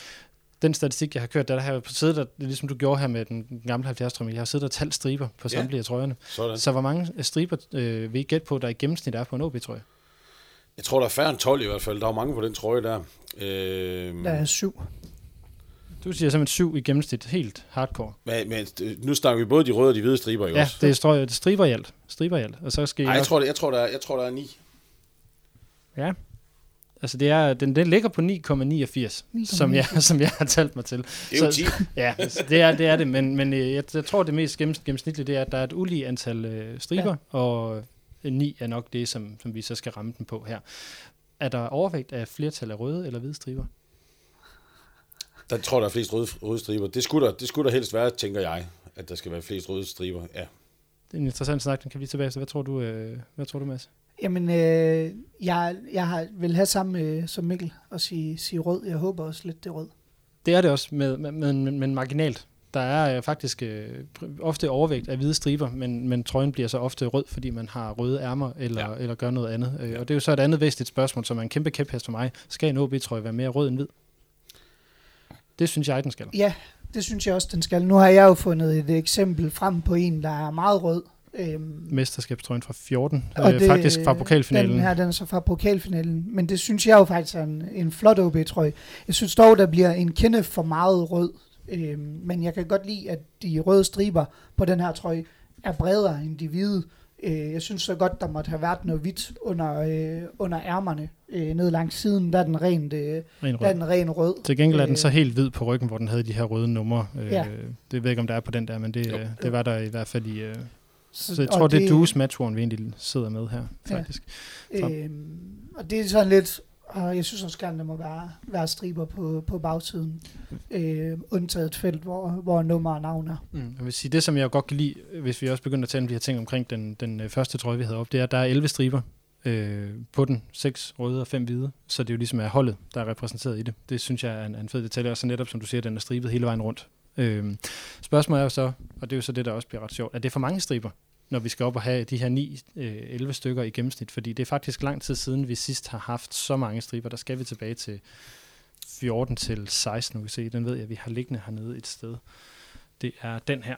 Den statistik, jeg har kørt, der, der har jeg siddet der, ligesom du gjorde her med den gamle 70 trøje, jeg har siddet og talt striber på Ja. samtlige af trøjerne. Sådan. Så hvor mange striber øh, vil I gætte på, der i gennemsnit er på en OB-trøje? Jeg tror, der er færre end 12 i hvert fald. Der er mange på den trøje der. Øh, der er syv. Du siger simpelthen syv i gennemsnit, helt hardcore. men, men øh, nu snakker vi både de røde og de hvide striber, ikke Ja, også? det er, strø, det er striber i alt. Striber i alt. Og så skal Ej, jeg også- tror, det, jeg, tror, der er, jeg tror, der er 9. Ja. Altså det er, den, den ligger på 9,89, som jeg, som jeg har talt mig til. Det er jo Så- 10. *laughs* Ja, altså, det er det, er det men, men øh, jeg, jeg tror, det mest gennems, gennemsnitlige, det er, at der er et ulige antal øh, striber, ja. og øh, 9 er nok det, som, som vi så skal ramme den på her. Er der overvægt af flertal af røde eller hvide striber? Der tror, der er flest røde, røde striber. Det skulle, der, det skulle der helst være, tænker jeg, at der skal være flest røde striber. Ja. Det er en interessant snak, den kan vi tilbage til. Hvad tror du, øh, hvad tror du Mads? Jamen, øh, jeg, jeg har, vil have samme øh, som Mikkel og sige, sige rød. Jeg håber også lidt, det er rød. Det er det også, med, med, men, men marginalt. Der er øh, faktisk øh, ofte overvægt af hvide striber, men, men trøjen bliver så ofte rød, fordi man har røde ærmer eller, ja. Ja. eller gør noget andet. Øh, og det er jo så et andet væsentligt spørgsmål, som er en kæmpe kæphest for mig. Skal en OB-trøje være mere rød end hvid? Det synes jeg, den skal. Ja, det synes jeg også, den skal. Nu har jeg jo fundet et eksempel frem på en, der er meget rød. Øhm, Mesterskabstrøjen fra 14, Og øh, det- faktisk fra pokalfinalen. Den her, den er så fra pokalfinalen. Men det synes jeg jo faktisk er en, en flot OB-trøje. Jeg synes dog, der bliver en kende for meget rød. Øhm, men jeg kan godt lide, at de røde striber på den her trøje er bredere end de hvide. Øh, jeg synes så godt, der måtte have været noget hvidt under, øh, under ærmerne. Øh, ned langs siden, der er den rent, øh, Ren der er rød. den ren rød. Til gengæld er den Øh, så helt hvid på ryggen, hvor den havde de her røde numre. Øh, Ja. Det ved jeg ikke, om der er på den der, men det, øh, det var der i hvert fald i... Øh, Så, så jeg og tror, det er Dues matchworn, vi egentlig sidder med her, Ja. faktisk. Øhm, og det er sådan lidt, og jeg synes også gerne, der må være, være striber på, på bagsiden. Øh, undtaget et felt, hvor, hvor nummer og navn er. Mm. Jeg vil sige, det som jeg godt kan lide, hvis vi også begynder at tale om de her ting omkring den, den øh, første trøje, vi havde op, det er, at der er 11 striber øh, på den. 6 røde og 5 hvide. Så det er jo ligesom er holdet, der er repræsenteret i det. Det synes jeg er en, en fed detalje. Og så netop, som du siger, den er stribet hele vejen rundt. Øh, spørgsmålet er jo så, og det er jo så det, der også bliver ret sjovt, er det for mange striber? Når vi skal op og have de her 9, øh, 11 stykker i gennemsnit, fordi det er faktisk lang tid siden, vi sidst har haft så mange striber. Der skal vi tilbage til 14 til 16, nu kan vi se. Den ved jeg, vi har liggende hernede et sted. Det er den her,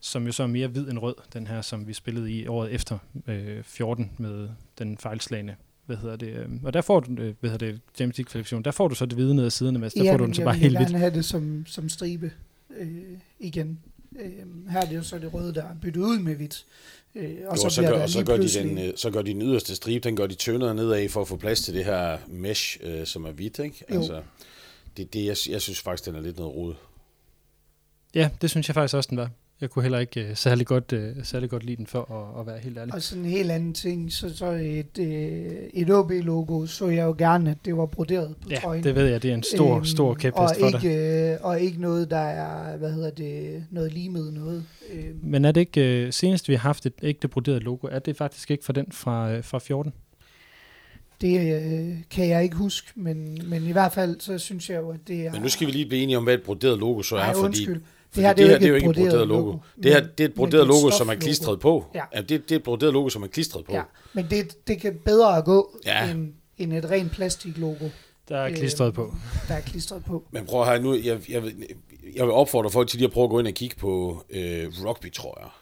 som jo så er mere hvid end rød, den her, som vi spillede i året efter øh, 14 med den fejlslagende hvad hedder det, øh, og der får du, øh, hvad hedder det, James League kvalifikation, der får du så det hvide ned ad siderne, Mads, der får du den så jeg bare vil helt hvidt. gerne have det som, som stribe øh, igen. Øh, her er det jo så det røde, der er byttet ud med hvidt. Øh, og Jo, så, så, gør, og så, gør de den, øh, så gør de den yderste stribe, den gør de tyndere nedad for at få plads til det her mesh, øh, som er hvidt, ikke? Jo. Altså, det, det, jeg, jeg synes faktisk, den er lidt noget rod. Ja, det synes jeg faktisk også, den var. Jeg kunne heller ikke uh, særlig, godt, uh, særlig godt lide den for at, at være helt ærlig. Og sådan en helt anden ting, så, så et, øh, et OB-logo, så jeg jo gerne, at det var broderet på Ja, trøjen. det ved jeg, det er en stor, Øhm, stor kæphest og for dig. ikke, øh, og ikke noget, der er, hvad hedder det, noget limet noget. Øh, Men er det ikke, uh, senest vi har haft et ægte broderet logo, er det faktisk ikke fra den fra, uh, fra 14? det øh, kan jeg ikke huske, men, men i hvert fald, så synes jeg jo, at det er... Men nu skal vi lige blive enige om, hvad et broderet logo så er, Nej, fordi, undskyld. Det her, det er jo ikke et broderet logo. men- Det her, det er et broderet et logo, som er klistret på. Ja. Ja, det, det er et broderet logo, som er klistret på. Ja, men det, det kan bedre at gå, Ja. end, end et rent plastiklogo, Der er Øh, klistret på. der er klistret på. Men prøv her nu, jeg, jeg, vil, jeg vil opfordre folk til lige at prøve at gå ind og kigge på øh, rugby-trøjer.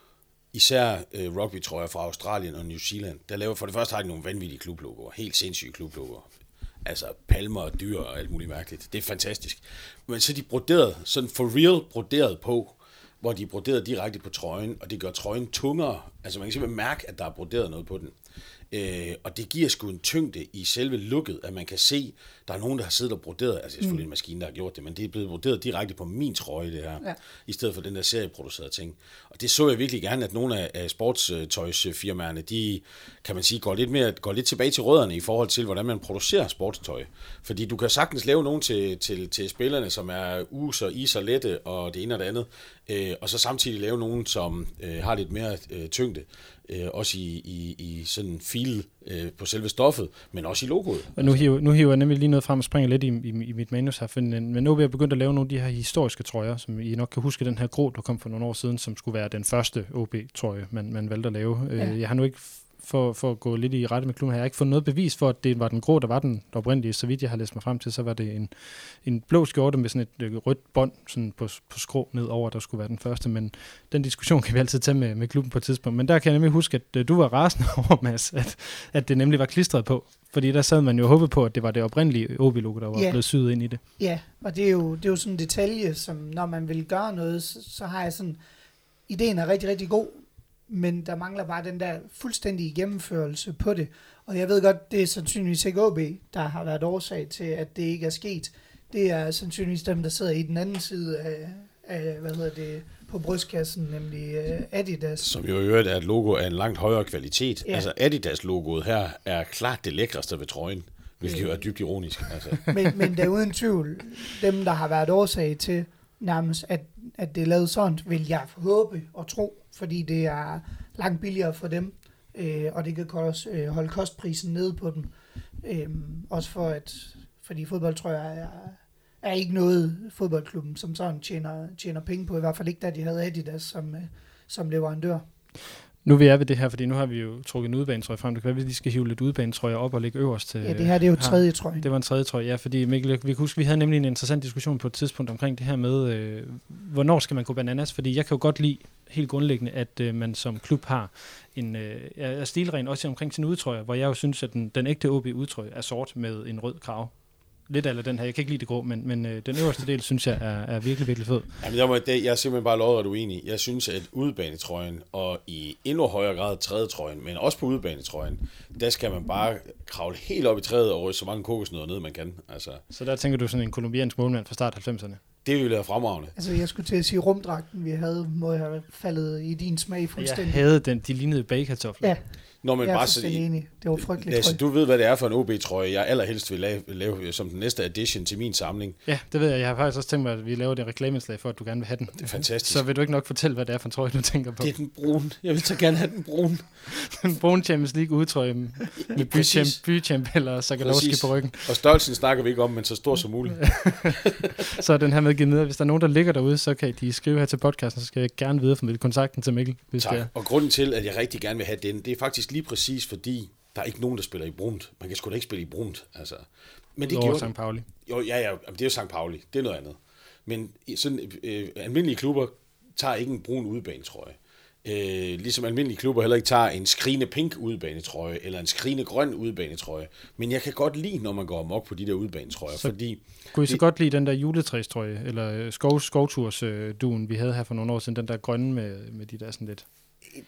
Især øh, rugby-trøjer fra Australien og New Zealand. Der laver for det første har de nogle vanvittige klublogoer. Helt sindssyge klublogoer. Altså palmer og dyr og alt muligt mærkeligt. Det er fantastisk. Men så de broderet, sådan for real broderet på, hvor de er broderet direkte på trøjen, og det gør trøjen tungere. Altså man kan simpelthen mærke, at der er broderet noget på den. Øh, og det giver sgu en tyngde i selve lukket, at man kan se, der er nogen, der har siddet og broderet, altså det er selvfølgelig mm. en maskine, der har gjort det, men det er blevet broderet direkte på min trøje, det her, Ja. i stedet for den der serieproducerede ting. Og det så jeg virkelig gerne, at nogle af, af sportstøjsfirmaerne, de, kan man sige, går lidt, mere, går lidt tilbage til rødderne i forhold til, hvordan man producerer sportstøj. Fordi du kan sagtens lave nogen til, til, til spillerne, som er us og is og lette, og det ene og det andet, øh, og så samtidig lave nogen, som øh, har lidt mere øh, tyngde, øh, også i, i, i sådan feel øh, på selve stoffet, men også i logoet. Og nu hiver, nu hiver jeg nemlig lige noget frem og springer lidt i, i, i mit manus her, for, men OB er begyndt at lave nogle af de her historiske trøjer, som I nok kan huske, den her grå, der kom for nogle år siden, som skulle være den første OB-trøje, man, man valgte at lave. Ja. Ja. Jeg har nu ikke, for, for at gå lidt i rette med klubben, har jeg ikke fået noget bevis for, at det var den grå, der var den oprindelige. Så vidt jeg har læst mig frem til, så var det en, en blå skjorte med sådan et øh, rødt bånd sådan på, på skrå ned over, der skulle være den første. Men den diskussion kan vi altid tage med, med klubben på et tidspunkt. Men der kan jeg nemlig huske, at øh, du var rasende *laughs* over, Mads, at, at det nemlig var klistret på. Fordi der sad man jo og håbede på, at det var det oprindelige OB-logo, der var Ja. blevet syet ind i det. Ja, og det er jo, det er jo sådan en detalje, som når man vil gøre noget, så, så har jeg sådan, ideen er rigtig, rigtig god, men der mangler bare den der fuldstændige gennemførelse på det. Og jeg ved godt, det er sandsynligvis ikke OB, der har været årsag til, at det ikke er sket. Det er sandsynligvis dem, der sidder i den anden side af, af hvad hedder det, på brystkassen, nemlig uh, Adidas. Som jo i øvrigt er et logo af en langt højere kvalitet. Ja. Altså Adidas-logoet her er klart det lækreste ved trøjen, hvilket jo er dybt ironisk. Altså. *laughs* men, men der er uden tvivl, dem der har været årsag til nærmest, at, at det er lavet sådan, vil jeg håbe og tro, fordi det er langt billigere for dem, øh, og det kan også øh, holde kostprisen nede på dem. Øh, også for at, fordi fodbold tror jeg er, er ikke noget fodboldklubben som sådan tjener, tjener penge på, i hvert fald ikke da de havde Adidas som, øh, som leverandør. Nu vil jeg ved det her, fordi nu har vi jo trukket en udbanetrøje frem. Det kan være, at vi lige skal hive lidt udbanetrøjer op og lægge øverst til... Ja, det her det er jo her. tredje trøjen. Det var en tredje trøje, ja, fordi Mikkel, vi kan huske, vi havde nemlig en interessant diskussion på et tidspunkt omkring det her med, øh, hvornår skal man gå bananas? Fordi jeg kan jo godt lide helt grundlæggende, at øh, man som klub har en øh, er stilren også omkring sin udtrøje, hvor jeg jo synes, at den, den ægte OB-udtrøje er sort med en rød krav. Lidt af den her. Jeg kan ikke lide det grå, men, men øh, den øverste del, synes jeg, er, er virkelig, virkelig fed. Jamen, jeg, må, det, jeg er simpelthen bare lodret uenig. Jeg synes, at udebanetrøjen, og i endnu højere grad tredje trøjen, men også på udebanetrøjen, der skal man bare kravle helt op i træet og ryste så mange kokosnødder ned, man kan. Altså, Så der tænker du sådan en kolumbiansk målmand fra start 90'erne. det ville være fremragende. Altså, jeg skulle til at sige, rumdragten, vi havde, må have faldet i din smag Jeg fuldstændig. havde den, de lignede bagekartofler. Ja, Når man jeg er bare så, enig. Det var frygteligt Lasse, tryk. du ved, hvad det er for en OB-trøje, jeg allerhelst vil lave, lave som den næste addition til min samling. Ja, det ved jeg. Jeg har faktisk også tænkt mig, at vi laver det reklameindslag for, at du gerne vil have den. Det er fantastisk. Så vil du ikke nok fortælle, hvad det er for en trøje, du tænker på. Det er den brune. Jeg vil så gerne have den brune. *laughs* Den brune Champions League udtrøje med bychamp, bychamp eller Sakalowski på ryggen. Og størrelsen snakker vi ikke om, men så stor som muligt. *laughs* Så er den her med givet ned. Hvis der er nogen, der ligger derude, så kan de skrive her til podcasten, så skal jeg gerne videreformidle kontakten til Mikkel. Hvis det er. Tak. Og grunden til, at jeg rigtig gerne vil have den, det er faktisk lige præcis fordi, der er ikke nogen, der spiller i brunt. Man kan sgu da ikke spille i brunt. Altså. Men det gjorde St. Pauli. Jo, ja, ja, det er jo St. Pauli. Det er noget andet. Men sådan, øh, almindelige klubber tager ikke en brun udebanetrøje. øh, ligesom almindelige klubber heller ikke tager en skrigende pink udbanetrøje, eller en skrigende grøn udbanetrøje. Men jeg kan godt lide, når man går amok på de der udbanetrøjer, Så- fordi Kunne I så Det- godt lide den der juletræstrøje, eller øh, skov, skovturs-duen, vi havde her for nogle år siden, den der grønne med, med de der sådan lidt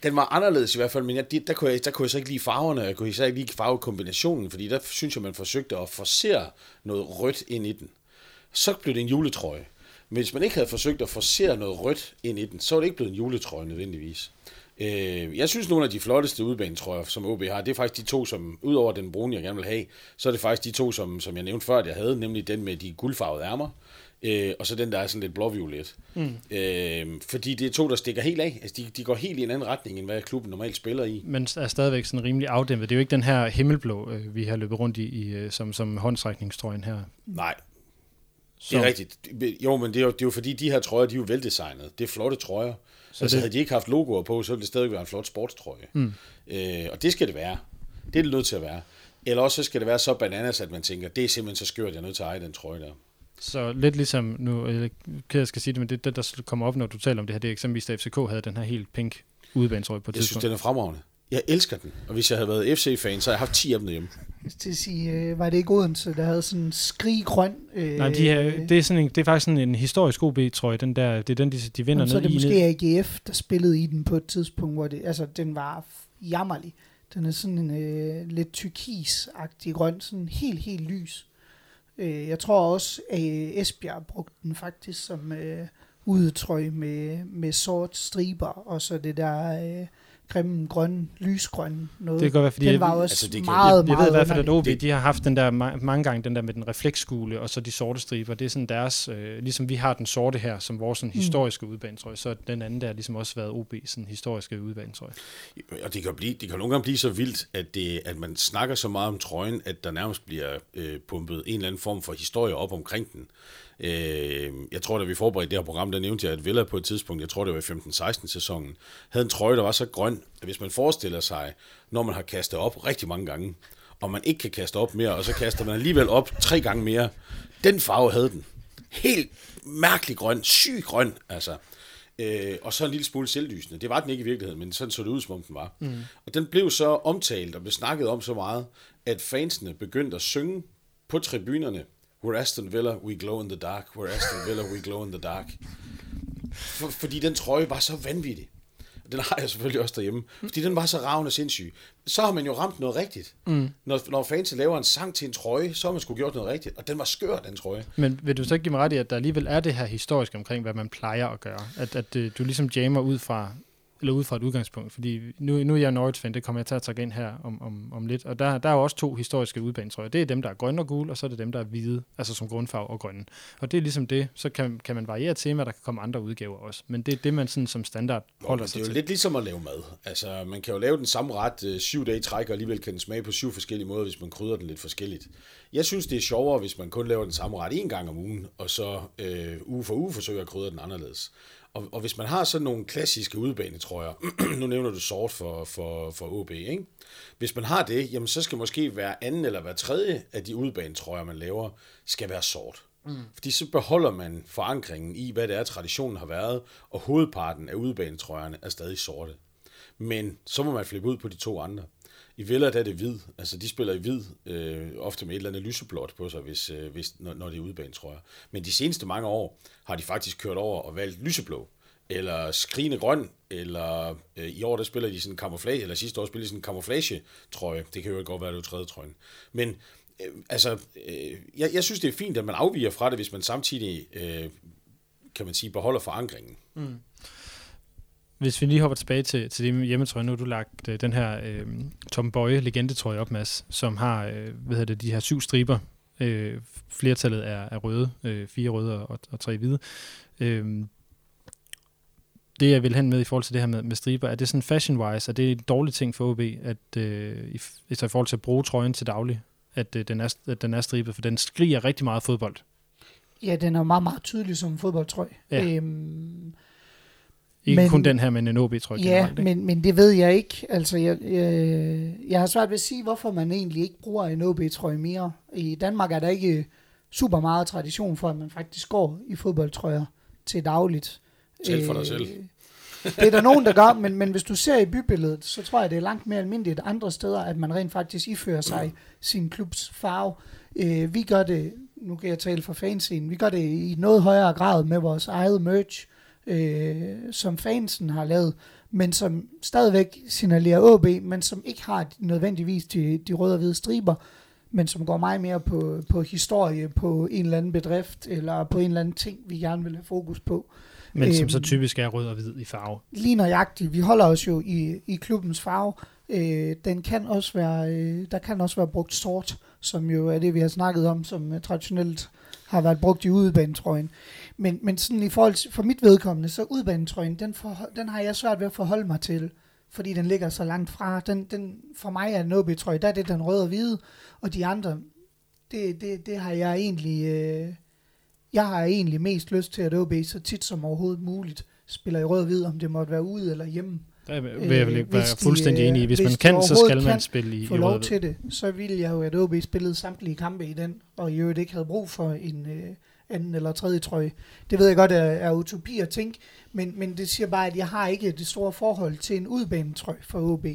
den var anderledes i hvert fald, men jeg, der, kunne jeg, der kunne jeg så ikke lide farverne, jeg kunne især ikke lide farvekombinationen, fordi der synes jeg, man forsøgte at forsere noget rødt ind i den. Så blev det en juletrøje. Men hvis man ikke havde forsøgt at forsere noget rødt ind i den, så var det ikke blevet en juletrøje nødvendigvis. Øh, jeg synes, nogle af de flotteste udbanetrøjer, som OB har, det er faktisk de to, som, udover den brune, jeg gerne vil have, så er det faktisk de to, som, som jeg nævnte før, at jeg havde, nemlig den med de guldfarvede ærmer, øh, og så den, der er sådan lidt blåviolet. Mm. Øh, fordi det er to, der stikker helt af. Altså, de, de går helt i en anden retning, end hvad klubben normalt spiller i. Men er stadigvæk sådan rimelig afdæmpet. Det er jo ikke den her himmelblå, øh, vi har løbet rundt i, i øh, som, som håndstrækningstrøjen her. Nej, det Så, er rigtigt. Jo, men det er jo, det er jo fordi, de her trøjer, de er jo veldesignet. Det er flotte trøjer. Så altså, det- havde de ikke haft logoer på, så ville det stadig være en flot sportstrøje. Mm. Øh, og det skal det være. Det er det nødt til at være. Eller også så skal det være så bananas, at man tænker, det er simpelthen så skørt, jeg er nødt til at eje den trøje der. Så lidt ligesom, nu jeg af, at skal sige det, men det, det, der kommer op, når du taler om det her, det er eksempelvis, at FCK havde den her helt pink udebanetrøje på et Jeg synes, tidspunkt. den er fremragende. Jeg elsker den. Og hvis jeg havde været FC-fan, så havde jeg haft 10 af dem derhjemme. til at sige, øh, var det ikke Odense, der havde sådan en skriggrøn... Øh, Nej, de her, det, er sådan en, det er faktisk sådan en historisk OB-trøje, den der, det er den, de, de vinder Jamen, så er ned det i. måske ned. AGF, der spillede i den på et tidspunkt, hvor det, altså, den var jammerlig. Den er sådan en øh, lidt tyrkis-agtig grøn, sådan helt, helt lys. Øh, jeg tror også, at øh, Esbjerg brugte den faktisk som øh, udetrøje med, med sort striber, og så det der øh, grimme grønne, lysgrønne noget. Det kan godt være, fordi den jeg- var også altså, det kan- meget, Jeg, jeg ved meget i hvert fald, at. OB, de har haft den der ma- mange gange, den der med den refleksskule, og så de sorte striber. Det er sådan deres, øh, ligesom vi har den sorte her, som vores sådan, historiske udbanetrøje, så den anden der har ligesom også været OB, sådan historiske udbanetrøje. Og det kan, blive, det kan nogle gange blive så vildt, at, det, at man snakker så meget om trøjen, at der nærmest bliver øh, pumpet en eller anden form for historie op omkring den. Øh, jeg tror, da vi forberedte det her program, der nævnte jeg, at Villa på et tidspunkt, jeg tror det var i 15-16 sæsonen, havde en trøje, der var så grøn, at hvis man forestiller sig, når man har kastet op rigtig mange gange, og man ikke kan kaste op mere, og så kaster man alligevel op tre gange mere, den farve havde den. Helt mærkelig grøn, syg grøn, altså. Øh, og så en lille smule selvlysende. Det var den ikke i virkeligheden, men sådan så det ud, som om den var. Mm. Og den blev så omtalt og blev snakket om så meget, at fansene begyndte at synge på tribunerne, We're Aston Villa, we glow in the dark. We're Aston Villa, we glow in the dark. For, fordi den trøje var så vanvittig. Den har jeg selvfølgelig også derhjemme. Fordi den var så ravende sindssyg. Så har man jo ramt noget rigtigt. Mm. Når, når fans laver en sang til en trøje, så har man sgu gjort noget rigtigt. Og den var skør, den trøje. Men vil du så ikke give mig ret i, at der alligevel er det her historisk omkring, hvad man plejer at gøre? At, at øh, du ligesom jammer ud fra, eller ud fra et udgangspunkt, fordi nu, nu er jeg Norwich-fan, det kommer jeg til at tage ind her om, om, om lidt, og der, der er jo også to historiske udbanetrøjer. Det er dem, der er grønne og gule, og så er det dem, der er hvide, altså som grundfarve og grønne. Og det er ligesom det, så kan, kan man variere tema, der kan komme andre udgaver også. Men det er det, man sådan som standard Nå, holder men det sig er jo til. lidt ligesom at lave mad. Altså, man kan jo lave den samme ret øh, syv dage i træk, og alligevel kan den smage på syv forskellige måder, hvis man krydder den lidt forskelligt. Jeg synes, det er sjovere, hvis man kun laver den samme ret en gang om ugen, og så øh, uge for uge forsøger at krydre den anderledes. Og, og hvis man har sådan nogle klassiske udbanetrøjer, *clears throat* nu nævner du sort for, for, for OB, ikke? Hvis man har det, jamen så skal måske hver anden eller hver tredje af de udbanetrøjer, man laver, skal være sort. Mm. Fordi så beholder man forankringen i, hvad det er, traditionen har været, og hovedparten af udbanetrøjerne er stadig sorte. Men så må man flippe ud på de to andre. I Villa der er det hvid, altså de spiller i hvid, øh, ofte med et eller andet lyseblåt på sig, hvis, øh, hvis, når, når det er udebane, tror jeg. Men de seneste mange år har de faktisk kørt over og valgt lyseblå, eller skrigende grøn, eller øh, i år der spiller de sådan en camouflage, eller sidste år spillede de sådan en camouflage trøje. Det kan jo godt være, det er tredje trøjen. Men øh, altså, øh, jeg, jeg synes det er fint, at man afviger fra det, hvis man samtidig, øh, kan man sige, beholder forankringen. Mm. Hvis vi lige hopper tilbage til, til med hjemmetrøje, nu har du lagt øh, den her øh, Tom Bøje legendetrøje op, Mads, som har øh, hvad hedder det, de her syv striber. Øh, flertallet er, er røde, øh, fire røde og, og tre hvide. Øh, det jeg vil hen med i forhold til det her med, med striber, er det sådan fashion-wise, er det en dårlig ting for OB, at øh, i, altså i forhold til at bruge trøjen til daglig, at, øh, den er, at den er stribet, for den skriger rigtig meget fodbold. Ja, den er meget, meget tydelig som en fodboldtrøje. Ja. Øhm, Ikke men, kun den her, men en OB-trøje ja, generelt. Ikke? men, men det ved jeg ikke. Altså, jeg, jeg, jeg har svært ved at sige, hvorfor man egentlig ikke bruger en OB-trøje mere. I Danmark er der ikke super meget tradition for, at man faktisk går i fodboldtrøjer til dagligt. Tal for dig selv. *laughs* det er der nogen, der gør, men, men hvis du ser i bybilledet, så tror jeg, det er langt mere almindeligt andre steder, at man rent faktisk ifører sig sin klubs farve. Øh, vi gør det, nu kan jeg tale for fanscenen, vi gør det i noget højere grad med vores eget merch, øh, som fansen har lavet, men som stadigvæk signalerer AB, men som ikke har nødvendigvis de, de røde og hvide striber, men som går meget mere på, på historie, på en eller anden bedrift, eller på en eller anden ting, vi gerne vil have fokus på. Men som Øhm. så typisk er rød og hvid i farve. Lige nøjagtigt, vi holder os jo i, i klubbens farve. Øh, den kan også være, øh, der kan også være brugt sort, som jo er det, vi har snakket om, som øh, traditionelt har været brugt i udebanetrøjen. Men, men sådan i forhold til, for mit vedkommende, så udebanetrøjen, den, for, den har jeg svært ved at forholde mig til, fordi den ligger så langt fra. Den, den, for mig er en OB-trøje, der er det den røde og hvide, og de andre, det, det, det har jeg egentlig, øh, jeg har egentlig mest lyst til, at OB så tit som overhovedet muligt spiller i rød og hvid, om det måtte være ude eller hjemme. Der vil jeg vel ikke være de, fuldstændig øh, enig i. Hvis, hvis man kan, så skal man spille i, få i rød lov til det, så ville jeg jo, at OB spillede samtlige kampe i den, og i øvrigt ikke havde brug for en øh, anden eller tredje trøje. Det ved jeg godt er, er utopi at tænke, men, men det siger bare, at jeg har ikke det store forhold til en udbanetrøje for OB.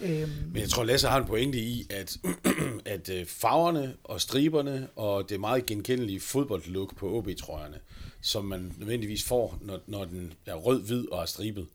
Øhm, Men jeg tror, Lasse har en pointe i, at, *clears throat* at øh, farverne og striberne og det meget genkendelige fodboldlook på OB-trøjerne, som man nødvendigvis får, når, når den er rød, hvid og er stribet.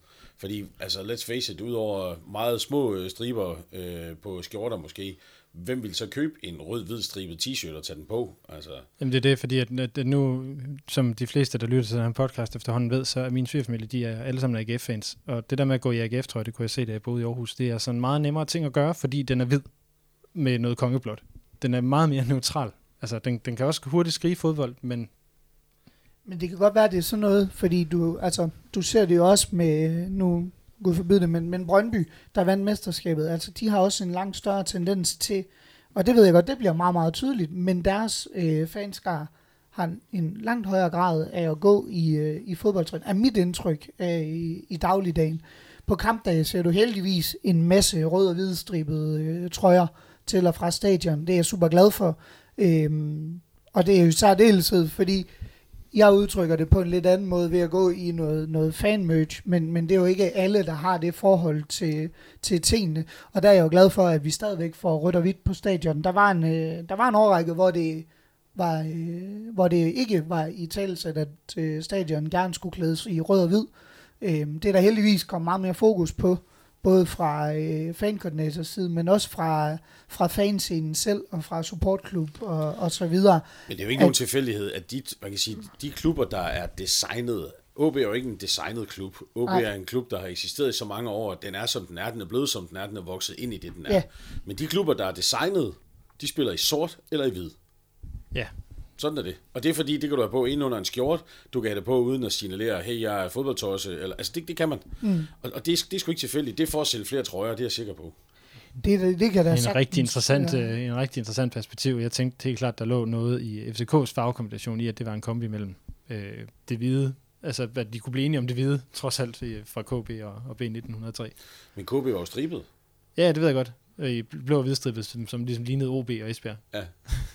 Fordi, altså, let's face it, udover meget små øh, striber øh, på skjorter måske, hvem vil så købe en rød-hvid stribet t-shirt og tage den på? Altså, Jamen det er det, fordi at, at nu, som de fleste, der lytter til den her podcast efterhånden ved, så er min svigerfamilie, de er alle sammen AGF-fans. Og det der med at gå i AGF, tror jeg, det kunne jeg se, da jeg boede i Aarhus, det er sådan meget nemmere ting at gøre, fordi den er hvid med noget kongeblåt. Den er meget mere neutral. Altså, den, den kan også hurtigt skrige fodbold, men men det kan godt være, at det er sådan noget, fordi du, altså, du ser det jo også med, nu gud forbyde det, men, men Brøndby, der vandt mesterskabet, altså de har også en langt større tendens til, og det ved jeg godt, det bliver meget, meget tydeligt, men deres øh, fanskar har en, langt højere grad af at gå i, øh, i fodboldtræning, er mit indtryk øh, i, i dagligdagen. På kampdage ser du heldigvis en masse rød og hvidstribede øh, trøjer til og fra stadion. Det er jeg super glad for. Øh, og det er jo særdeleshed, fordi jeg udtrykker det på en lidt anden måde ved at gå i noget, noget fan-merch, men, men det er jo ikke alle, der har det forhold til, til tingene. Og der er jeg jo glad for, at vi stadigvæk får rødt og hvidt på stadion. Der var en, øh, der var en årrække, hvor det, var, øh, hvor det ikke var i talsæt, at øh, stadion gerne skulle klædes i rød og hvid. Øh, det er der heldigvis kommet meget mere fokus på, både fra øh, fankoordinators side, men også fra, fra fanscenen selv, og fra supportklub og, og så videre. Men det er jo ikke nogen tilfældighed, at de, man kan sige, de klubber, der er designet, OB er jo ikke en designet klub. OB Nej. er en klub, der har eksisteret i så mange år, den er som den er, den er blevet som den er, den er vokset ind i det, den er. Ja. Men de klubber, der er designet, de spiller i sort eller i hvid. ja, Sådan er det. Og det er fordi, det kan du have på ind under en skjort, du kan have det på uden at signalere, hey, jeg er fodboldtosse, eller, altså det, det kan man. Mm. Og, og det, er, det er sgu ikke tilfældigt, det er for at sælge flere trøjer, det er jeg sikker på. Det, det, det kan da en sagtens- rigtig, interessant, ja. øh, en rigtig interessant perspektiv. Jeg tænkte helt klart, der lå noget i FCK's farvekombination i, at det var en kombi mellem øh, det hvide, altså at de kunne blive enige om det hvide, trods alt øh, fra KB og, og B1903. Men KB var jo stribet. Ja, det ved jeg godt. Øh, I blå og hvidstribet, som, som ligesom lignede OB og Esbjerg. Ja,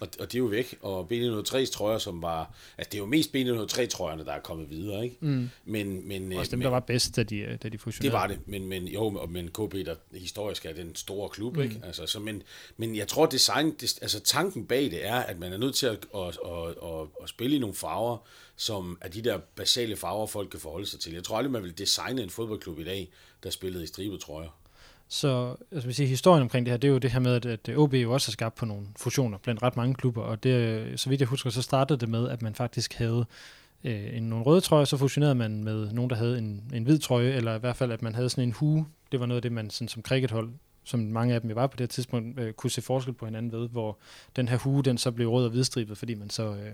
og, og det er jo væk. Og B903's trøjer, som var... Altså, det er jo mest B903-trøjerne, der er kommet videre, ikke? Mm. Men, men, Også dem, men, der var bedst, da de, øh, da de fusionerede. Det var det, men, men jo, og- men KB, der historisk er den store klub, mm. ikke? Altså, så, men, men jeg tror, design, det, altså tanken bag det er, at man er nødt til at, at, at, at, at spille i nogle farver, som er de der basale farver, folk kan forholde sig til. Jeg tror aldrig, man vil designe en fodboldklub i dag, der spillede i stribede trøjer. Så altså, vil sige, historien omkring det her, det er jo det her med, at, at OB jo også har skabt på nogle fusioner blandt ret mange klubber, og det, så vidt jeg husker, så startede det med, at man faktisk havde øh, en, nogle røde trøjer, så fusionerede man med nogen, der havde en, en hvid trøje, eller i hvert fald, at man havde sådan en hue. Det var noget af det, man sådan, som crickethold, som mange af dem jo var på det her tidspunkt, øh, kunne se forskel på hinanden ved, hvor den her hue, den så blev rød og hvidstribet, fordi man så øh,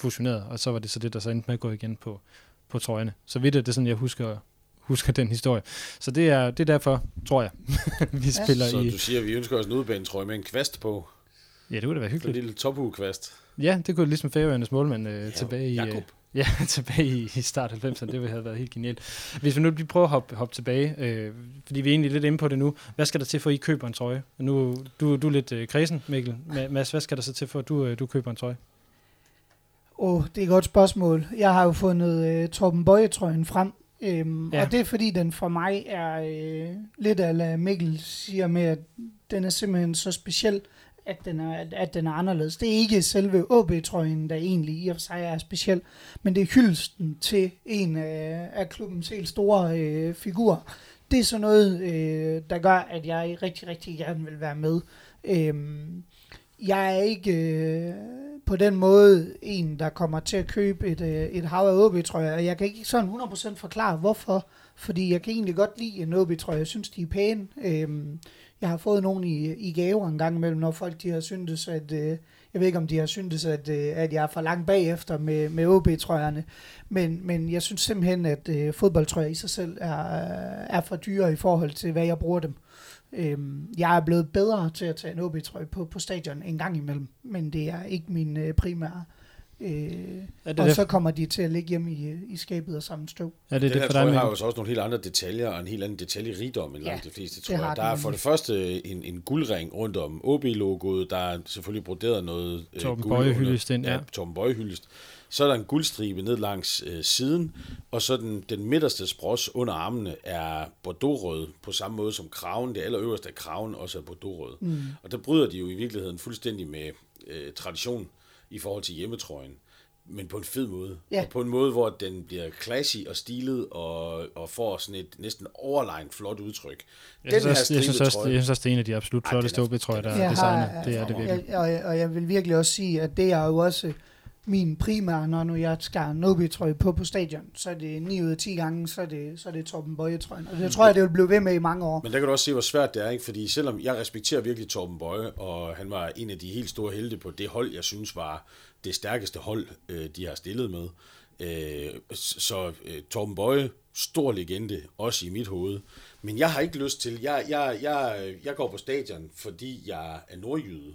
fusionerede, og så var det så det, der så endte med at gå igen på, på trøjerne. Så vidt er det sådan, jeg husker, husker den historie. Så det er, det er derfor, tror jeg, *laughs* vi Ja. spiller Så i... du siger, at vi ønsker os en udebanetrøje med en kvast på. Ja, det kunne da være En hyggeligt. lille tophugekvast. Ja, det kunne ligesom Færøernes målmand øh, tilbage i... Øh, Jakob. *laughs* ja, tilbage i, i start 90'erne. Det ville have været helt genialt. Hvis vi nu lige prøver at hoppe, hoppe tilbage, øh, fordi vi er egentlig lidt inde på det nu. Hvad skal der til for, at I køber en trøje? Nu, du, du er lidt øh, kredsen, Mikkel. Ma- Mads, hvad skal der så til for, at du, øh, du køber en trøje? Åh, oh, det er et godt spørgsmål. Jeg har jo fundet uh, Torben Bøje-trøjen frem, Øhm, Ja. Og det er fordi, den for mig er øh, lidt af Mikkel siger med, at den er simpelthen så speciel, at den er, at, den er anderledes. Det er ikke selve OB-trøjen, der egentlig i og for sig er speciel, men det er hyldesten til en af, af klubbens helt store øh, figurer. Det er sådan noget, øh, der gør, at jeg rigtig, rigtig gerne vil være med. Øhm, jeg er ikke øh, på den måde en, der kommer til at købe et, øh, et hav af OB-trøjer, og jeg kan ikke sådan 100% forklare, hvorfor. Fordi jeg kan egentlig godt lide en OB-trøje. Jeg synes, de er pæne. Øhm, jeg har fået nogen i, i gaver en gang imellem, når folk de har syntes, at... Øh, jeg ved ikke, om de har syntes, at, øh, at jeg er for langt bagefter med, med OB-trøjerne. Men, men jeg synes simpelthen, at øh, fodboldtrøjer i sig selv er, er for dyre i forhold til, hvad jeg bruger dem. Øhm, jeg er blevet bedre til at tage en OB-trøje på, på stadion en gang imellem, men det er ikke min øh, primære. Øh, Er det og det, så kommer de til at ligge hjemme i, øh, i skabet og samle støv. er det, Den det her for dig, har jo så også nogle helt andre detaljer og en helt anden detaljerigdom end Ja, langt de fleste det trøjer. har Der er for det første en, en guldring rundt om OB-logoet, der er selvfølgelig broderet noget øh, Torben guld under- hyldest ind, ja. ja. Torben Bøje hyldest. Så er der en guldstribe ned langs øh, siden, og så den, den midterste spross under armene er bordeauxrød, på samme måde som kraven, det allerøverste af kraven også er bordeauxrød. Mm. Og der bryder de jo i virkeligheden fuldstændig med øh, tradition i forhold til hjemmetrøjen, men på en fed måde. Ja. Og på en måde, hvor den bliver classy og stilet, og, og får sådan et næsten overlegnet flot udtryk. Jeg synes, også, jeg, synes også, jeg synes også, det er en af de absolut flotteste den er- OB-trøjer, der den er er- designet. Det er det virkelig. Jeg, og, og jeg vil virkelig også sige, at det er jo også min primære, når nu jeg skal en OB-trøje på på stadion, så er det 9 ud af 10 gange, så er det, så er det Torben Bøje-trøjen. Og det tror jeg, det vil blive ved med i mange år. Men der kan du også se, hvor svært det er, ikke? fordi selvom jeg respekterer virkelig Torben Bøje, og han var en af de helt store helte på det hold, jeg synes var det stærkeste hold, øh, de har stillet med. Øh, så øh, Torben Bøje, stor legende, også i mit hoved. Men jeg har ikke lyst til, jeg, jeg, jeg, jeg går på stadion, fordi jeg er nordjyde,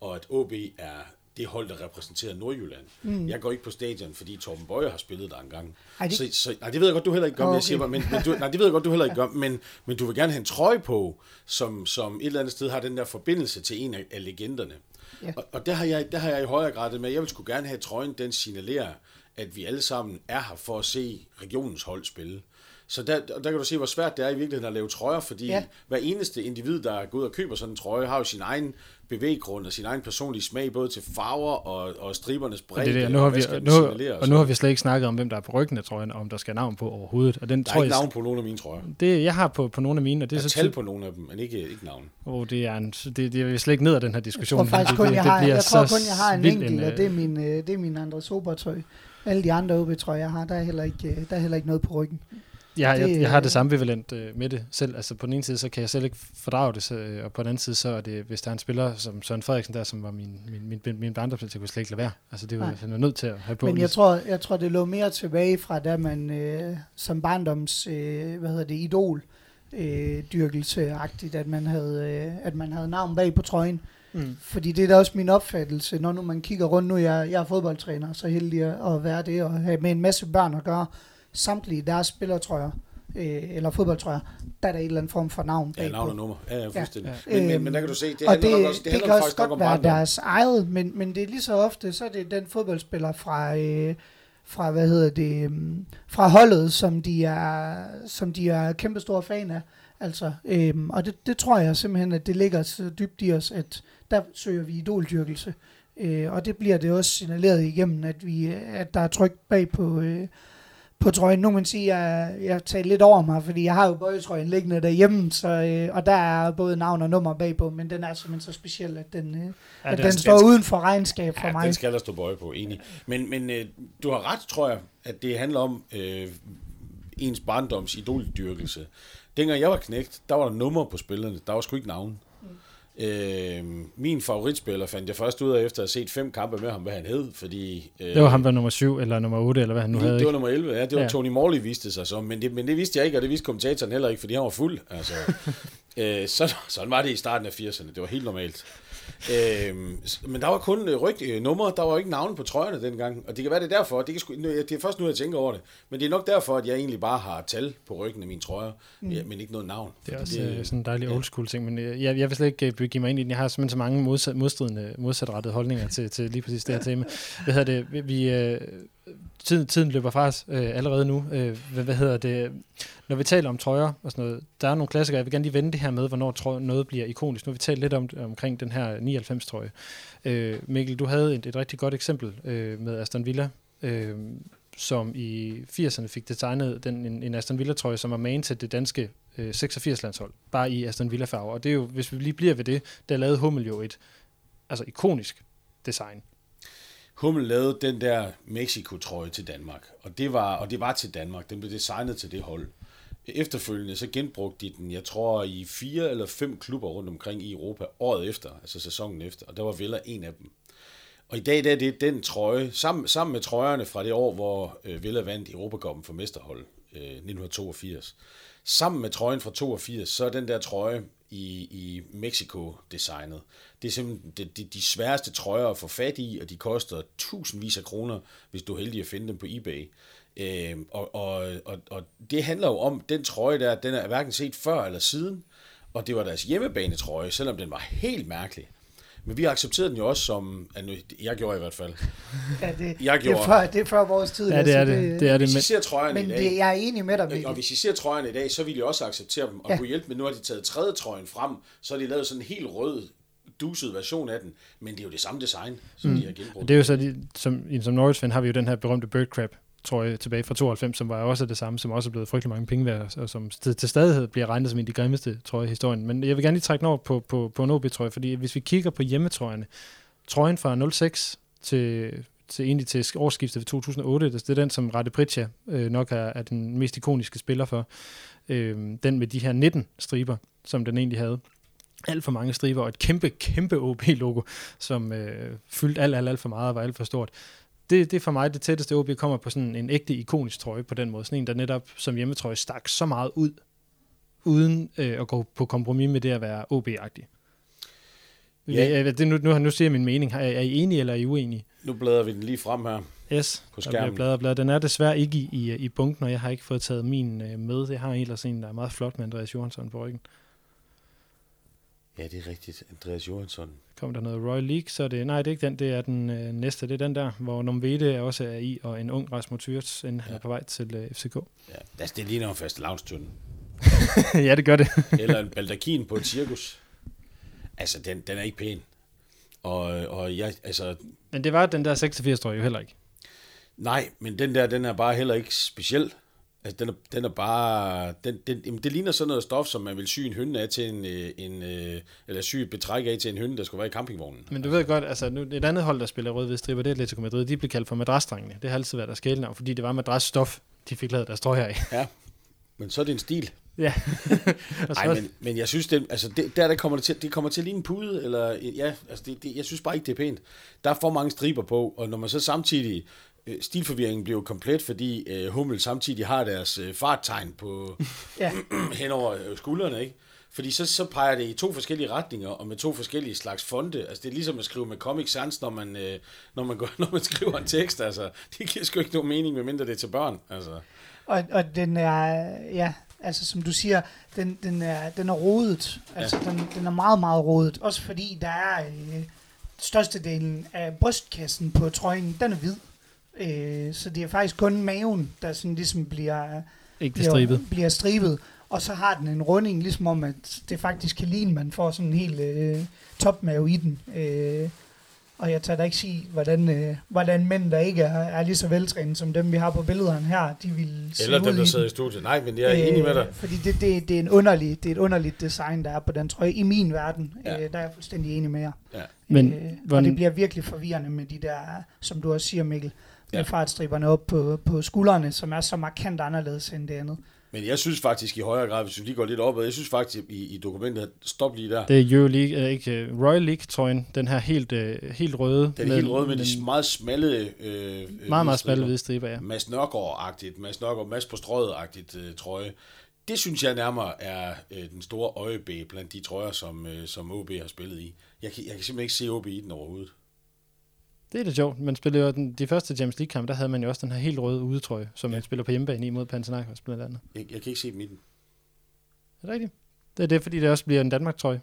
og at OB er det hold, der repræsenterer Nordjylland. Mm. Jeg går ikke på stadion, fordi Torben Bøje har spillet der engang. Ej, det- Så, så, nej, det ved jeg godt, du heller ikke gør, okay. Okay. jeg siger bare, men, men du, nej, det ved jeg godt, du heller ikke gør, men, men du vil gerne have en trøje på, som, som et eller andet sted har den der forbindelse til en af, af legenderne. Ja. Og, og der, har jeg, der har jeg i højere grad det med, jeg vil sgu gerne have trøjen, den signalerer, at vi alle sammen er her for at se regionens hold spille. Så der, der kan du se, hvor svært det er i virkeligheden at lave trøjer, fordi ja. Hver eneste individ, der går ud og køber sådan en trøje, har jo sin egen bevæggrund og sin egen personlige smag, både til farver og, og stribernes Og, bredde. det er det, nu har og vi, nu, signalere, og nu har vi slet ikke snakket om, hvem der er på ryggen af trøjen, og om der skal navn på overhovedet. Og den Der er tror ikke jeg, navn på nogen af mine trøjer. det, jeg har på, på nogle af mine, og det er så tal på nogle af dem, men ikke, ikke navn. oh, det er en, det, det er slet ikke ned af den her Jeg diskussion. tror faktisk Det kun, bliver- jeg det har, bliver jeg tror kun, jeg har en enkelt, øh, og det er min, øh, det er min andre Sober-trøje. Alle de andre OB-trøjer, jeg har, der er, heller ikke, øh, der er heller ikke noget på ryggen. Jeg, jeg, Det, jeg har det øh, samme ambivalent øh, med det selv. Altså på den ene side, så kan jeg selv ikke fordrage det, så, øh, og på den anden side, så er det, hvis der er en spiller som Søren Frederiksen der, som var min, min, min, min, min barndomsspiller, så kunne jeg slet ikke lade være. Altså det var jeg var nødt til at have på. Men jeg ligesom. tror, jeg tror, det lå mere tilbage fra, da man øh, som barndoms, øh, hvad hedder det, idol, øh, dyrkelse-agtigt, at man, havde, øh, at man havde navn bag på trøjen. Mm. Fordi det er da også min opfattelse, når nu man kigger rundt, nu jeg, jeg er fodboldtræner, så heldig at være det, og have med en masse børn at gøre, samtlige deres spillertrøjer, øh, eller fodboldtrøjer, der er der et eller andet form for navn Ja, navn og nummer. Ja, ja, fuldstændig. Ja. Men, men, Øhm, men der kan du se, det og handler det, også, det, det handler kan også godt om være deres eget, men, men det er lige så ofte, så er det den fodboldspiller fra, øh, fra hvad hedder det, um, fra holdet, som de er, som de er kæmpe store fan af. Altså, øhm, og det, det tror jeg simpelthen, at det ligger så dybt i os, at der søger vi idoldyrkelse. Øh, og det bliver det også signaleret igennem, at, vi, at der er tryk bag på, øh, på trøjen. Nu kan man sige, at jeg, jeg tager lidt over mig, fordi jeg har jo bøjetrøjen liggende derhjemme, så, øh, og der er både navn og nummer bagpå, men den er simpelthen så speciel, at den, øh, Ja, at den er, står uden for regnskab for Ja, mig. den skal der stå bøje på, enig. Men, men øh, du har ret, tror jeg, at det handler om øh, ens barndoms idoldyrkelse. Dengang jeg var knægt, der var der nummer på spillerne, der var sgu ikke navn. Øh, min favoritspiller fandt jeg først ud af, efter at have set fem kampe med ham, hvad han hed, fordi... Øh, det var ham, der var nummer 7 eller nummer 8, eller hvad han nu det, havde. det var nummer 11, ja. Det var Ja. Tony Morley, viste sig som. Men det, men det vidste jeg ikke, og det vidste kommentatoren heller ikke, fordi han var fuld. Altså, *laughs* øh, så, sådan var det i starten af 80'erne. Det var helt normalt. Øh, men der var kun øh, ryg, øh, numre, der var ikke navne på trøjerne dengang. Og det kan være, det er derfor. Det, kan sgu, det er først nu, jeg tænker over det. Men det er nok derfor, at jeg egentlig bare har tal på ryggen af mine trøjer, mm. ja, men ikke noget navn. Det er også øh, sådan en dejlig old school ting, men jeg, jeg vil slet ikke begive mig ind i den. Jeg har simpelthen så mange modsat, modstridende, modsatrettede holdninger til, til lige præcis det her *laughs* tema. Hvad hedder det? Vi, vi, øh, tiden, tiden løber fra os øh, allerede nu. Øh, hvad, hvad hedder det? Når vi taler om trøjer og sådan noget, der er nogle klassikere. Jeg vil gerne lige vende det her med, hvornår trøje, noget bliver ikonisk. Nu har vi talt lidt om, omkring den her 99-trøje. Øh, Mikkel, du havde et, et rigtig godt eksempel øh, med Aston Villa, øh, som i 80'erne fik designet den, en, en Aston Villa-trøje, som var man til det danske øh, 86-landshold, bare i Aston Villa-farver. Og det er jo, hvis vi lige bliver ved det, der lavede Hummel jo et altså ikonisk design. Hummel lavede den der Mexico-trøje til Danmark, og det, var, og det var til Danmark. Den blev designet til det hold. Efterfølgende så genbrugte de den, jeg tror, i fire eller fem klubber rundt omkring i Europa året efter, altså sæsonen efter, og der var Villa en af dem. Og i dag der er det den trøje, sammen, sammen med trøjerne fra det år, hvor øh, Villa vandt Europacupen for mesterhold, øh, 1982. Sammen med trøjen fra 82, så er den der trøje i, i Mexico-designet. Det er simpelthen de, de, de sværeste trøjer at få fat i, og de koster tusindvis af kroner, hvis du er heldig at finde dem på eBay. Øh, og, og, og, og det handler jo om, den trøje der, den er hverken set før eller siden, og det var deres hjemmebanetrøje, selvom den var helt mærkelig. Men vi accepterede den jo også som, jeg gjorde i hvert fald. Ja, det, *laughs* jeg gjorde. Det, er før, det er før vores tid. Ja, det er det. det, det, er det hvis I ser trøjerne men i dag, det, jeg er enig med dig, Mikkel. Og hvis I ser trøjerne i dag, så vil I også acceptere dem, og ja. kunne hjælpe med, nu har de taget tredje trøjen frem, så har de lavet sådan en helt rød, duset version af den, men det er jo det samme design, som mm. de har genbrugt. Det er jo så, de, som, som Norwich-fan har vi jo den her berømte Bird Crab trøje tilbage fra 92, som var også det samme, som også er blevet frygtelig mange penge værd, og som til, til stadighed bliver regnet som en af de grimmeste trøje i historien. Men jeg vil gerne lige trække den over på, på, på en OB-trøje, fordi hvis vi kigger på hjemmetrøjerne, trøjen fra 06 til, til egentlig til årsskiftet ved 2008, det er den, som Rade Pritja øh, nok er, er den mest ikoniske spiller for. Øh, den med de her 19 striber, som den egentlig havde. Alt for mange striber og et kæmpe, kæmpe OB-logo, som øh, fyldte alt, alt, alt for meget og var alt for stort. Det, det er for mig det tætteste OB kommer på sådan en ægte ikonisk trøje på den måde. Sådan en, der netop som hjemmetrøje stak så meget ud, uden øh, at gå på kompromis med det at være OB-agtig. Ja. Det, nu, nu, nu siger jeg min mening. Er, er I enige eller er I uenige? Nu bladrer vi den lige frem her yes, på skærmen. Der bladret, bladret. Den er desværre ikke i, i, i bunken, og jeg har ikke fået taget min øh, med. Det har ellers en, der er meget flot med Andreas Johansson på ryggen. Ja, det er rigtigt. Andreas Johansson. Kom der noget Royal League, så det, nej, det er ikke den, det er den øh, næste. Det er den der, hvor Nomvede også er i, og en ung Rasmus Thyrs ja. er på vej til øh, FCK. Ja, det ligner en fast lavnstønde. *laughs* ja, det gør det. *laughs* Eller en baldakin på et cirkus. Altså, den, den er ikke pæn. Og, og jeg, altså... Men det var den der 86 tror jeg jo heller ikke. Nej, men den der, den er bare heller ikke speciel. Altså, den er, den er bare... Den, den, jamen, det ligner sådan noget stof, som man vil sy en hønne af til en... øh, en øh, eller sy et betræk af til en hønne, der skulle være i campingvognen. Men du altså. ved godt, altså nu, et andet hold, der spiller rød striber, det er Atletico Madrid, de blev kaldt for madrasdrengene. Det har altid været deres skældnavn, fordi det var madrasstof, de fik lavet deres trøjer af. Ja, men så er det en stil. Ja. *laughs* Nej, men, men jeg synes, det, altså det, der, der kommer det, til, det kommer til at ligne en pude, eller ja, altså det, det, jeg synes bare ikke, det er pænt. Der er for mange striber på, og når man så samtidig, stilforvirringen bliver jo komplet, fordi øh, Hummel samtidig har deres øh, farttegn på *clears throat* ja. *clears throat* hen over øh, skuldrene, ikke? Fordi så, så peger det i to forskellige retninger, og med to forskellige slags fonte. Altså det er ligesom at skrive med Comic Sans, når man, øh, når man, går, *laughs* når man skriver en tekst. Altså, det giver sgu ikke nogen mening, medmindre det er til børn. Altså. Og, og den er, ja, altså som du siger, den, den, er, den er rodet. Altså ja. den, den er meget, meget rodet. Også fordi der er øh, størstedelen af brystkassen på trøjen, den er hvid. Øh, så det er faktisk kun maven, der sådan ligesom bliver, Ikke bliver, stribet. bliver stribet. Og så har den en runding, ligesom om, at det faktisk kan ligne, man får sådan en helt øh, topmave i den. Øh, og jeg tager da ikke sige, hvordan, øh, hvordan mænd, der ikke er, er lige så veltrænet som dem, vi har på billederne her, de vil se Eller dem, der sidder i studiet. Nej, men jeg er øh, enig med dig. Fordi det, det, det, er en underlig, det er et underligt design, der er på den trøje. I min verden, ja. øh, der er jeg fuldstændig enig med jer. Ja. Men, øh, hvordan... Og det bliver virkelig forvirrende med de der, som du også siger, Mikkel, med ja. fartstriberne op på, på skuldrene, som er så markant anderledes end det andet. Men jeg synes faktisk i højere grad, hvis vi lige går lidt op, jeg synes faktisk i, i dokumentet, stop lige der. Det er Euro League, uh, ikke uh, Royal League-trøjen, den her helt, uh, helt røde. Den er helt røde med de meget smalle uh, Meget, meget smalle hvide striber, ja. Mads Nørgaard-agtigt, Mads Nørgaard, Mads på strøget-agtigt uh, trøje. Det synes jeg nærmere er uh, den store øjebæ blandt de trøjer, som, uh, som OB har spillet i. Jeg kan, jeg kan simpelthen ikke se OB i den overhovedet. Det er det sjovt. Man spillede jo den, de første James League kampe, der havde man jo også den her helt røde udetrøje, som ja. man spiller på hjemmebane i mod Panathinaikos blandt andet. Jeg, jeg kan ikke se dem i den. Er det rigtigt? Det er det, fordi det også bliver en Danmark-trøje.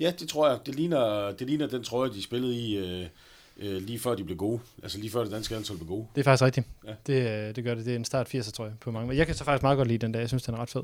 Ja, det tror jeg. Det ligner, det ligner den trøje, de spillede i, øh, øh, lige før de blev gode. Altså lige før det danske landshold blev gode. Det er faktisk rigtigt. Ja. Det, øh, det gør det. Det er en start 80'er, tror jeg, på mange. Men jeg kan så faktisk meget godt lide den der. Jeg synes, den er ret fed.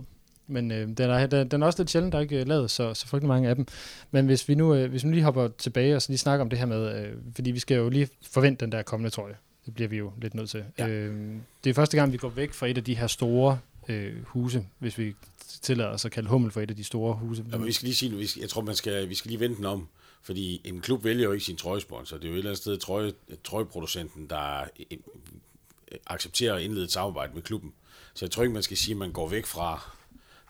Men øh, den, er, den, den er også lidt sjældent, der er ikke øh, lavet så, så frygtelig mange af dem. Men hvis vi nu, øh, hvis vi nu lige hopper tilbage og så lige snakker om det her med, øh, fordi vi skal jo lige forvente den der kommende trøje. Det bliver vi jo lidt nødt til. Ja. Øh, det er første gang, vi går væk fra et af de her store øh, huse, hvis vi tillader os at kalde Hummel for et af de store huse. Ja, men vi skal lige sige vi skal, jeg tror, man skal, vi skal lige vente den om. Fordi en klub vælger jo ikke sin trøjesponsor. Det er jo et eller andet sted trøje, trøjeproducenten, der øh, accepterer at indlede et samarbejde med klubben. Så jeg tror ikke, man skal sige, at man går væk fra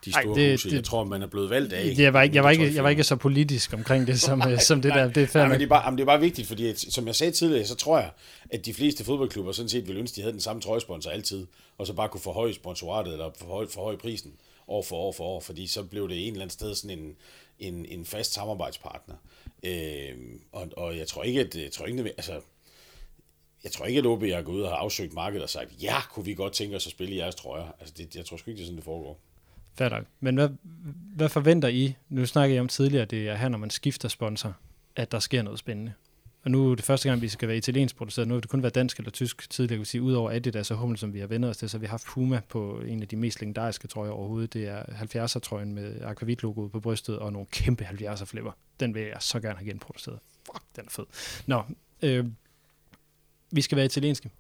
de Ej, store det- huse. det- jeg tror, man er blevet valgt af. jeg, var ikke, jeg, var ikke, jeg var ikke så politisk omkring det, som, øh, som det der. Det er Ja, men det er, bare, jamen, det er bare vigtigt, fordi at, som jeg sagde tidligere, så tror jeg, at de fleste fodboldklubber sådan set ville ønske, de havde den samme trøjesponsor altid, og så bare kunne forhøje sponsoratet, eller forhøje, forhøje prisen år for år for år, fordi så blev det en eller anden sted sådan en, en, en fast samarbejdspartner. Øh, og, og jeg tror ikke, at, jeg tror ikke, at, altså, jeg tror ikke, at OB har gået ud og har afsøgt markedet og sagt, ja, kunne vi godt tænke os at spille i jeres trøjer. Altså, det, jeg tror sgu ikke, det er sådan, det foregår. Fair nok. Men hvad, hvad forventer I? Nu snakker jeg om tidligere, det er her, når man skifter sponsor, at der sker noget spændende. Og nu er det første gang, vi skal være italiensk produceret. Nu har det kun været dansk eller tysk tidligere. Jeg sige, udover Adidas og Hummel, som vi har vendt os til, så har vi haft Puma på en af de mest legendariske trøjer overhovedet. Det er 70'er-trøjen med Aquavit-logoet på brystet og nogle kæmpe 70'er-flipper. Den vil jeg så gerne have genproduceret. Fuck, den er fed. Nå, øh, vi skal være italienske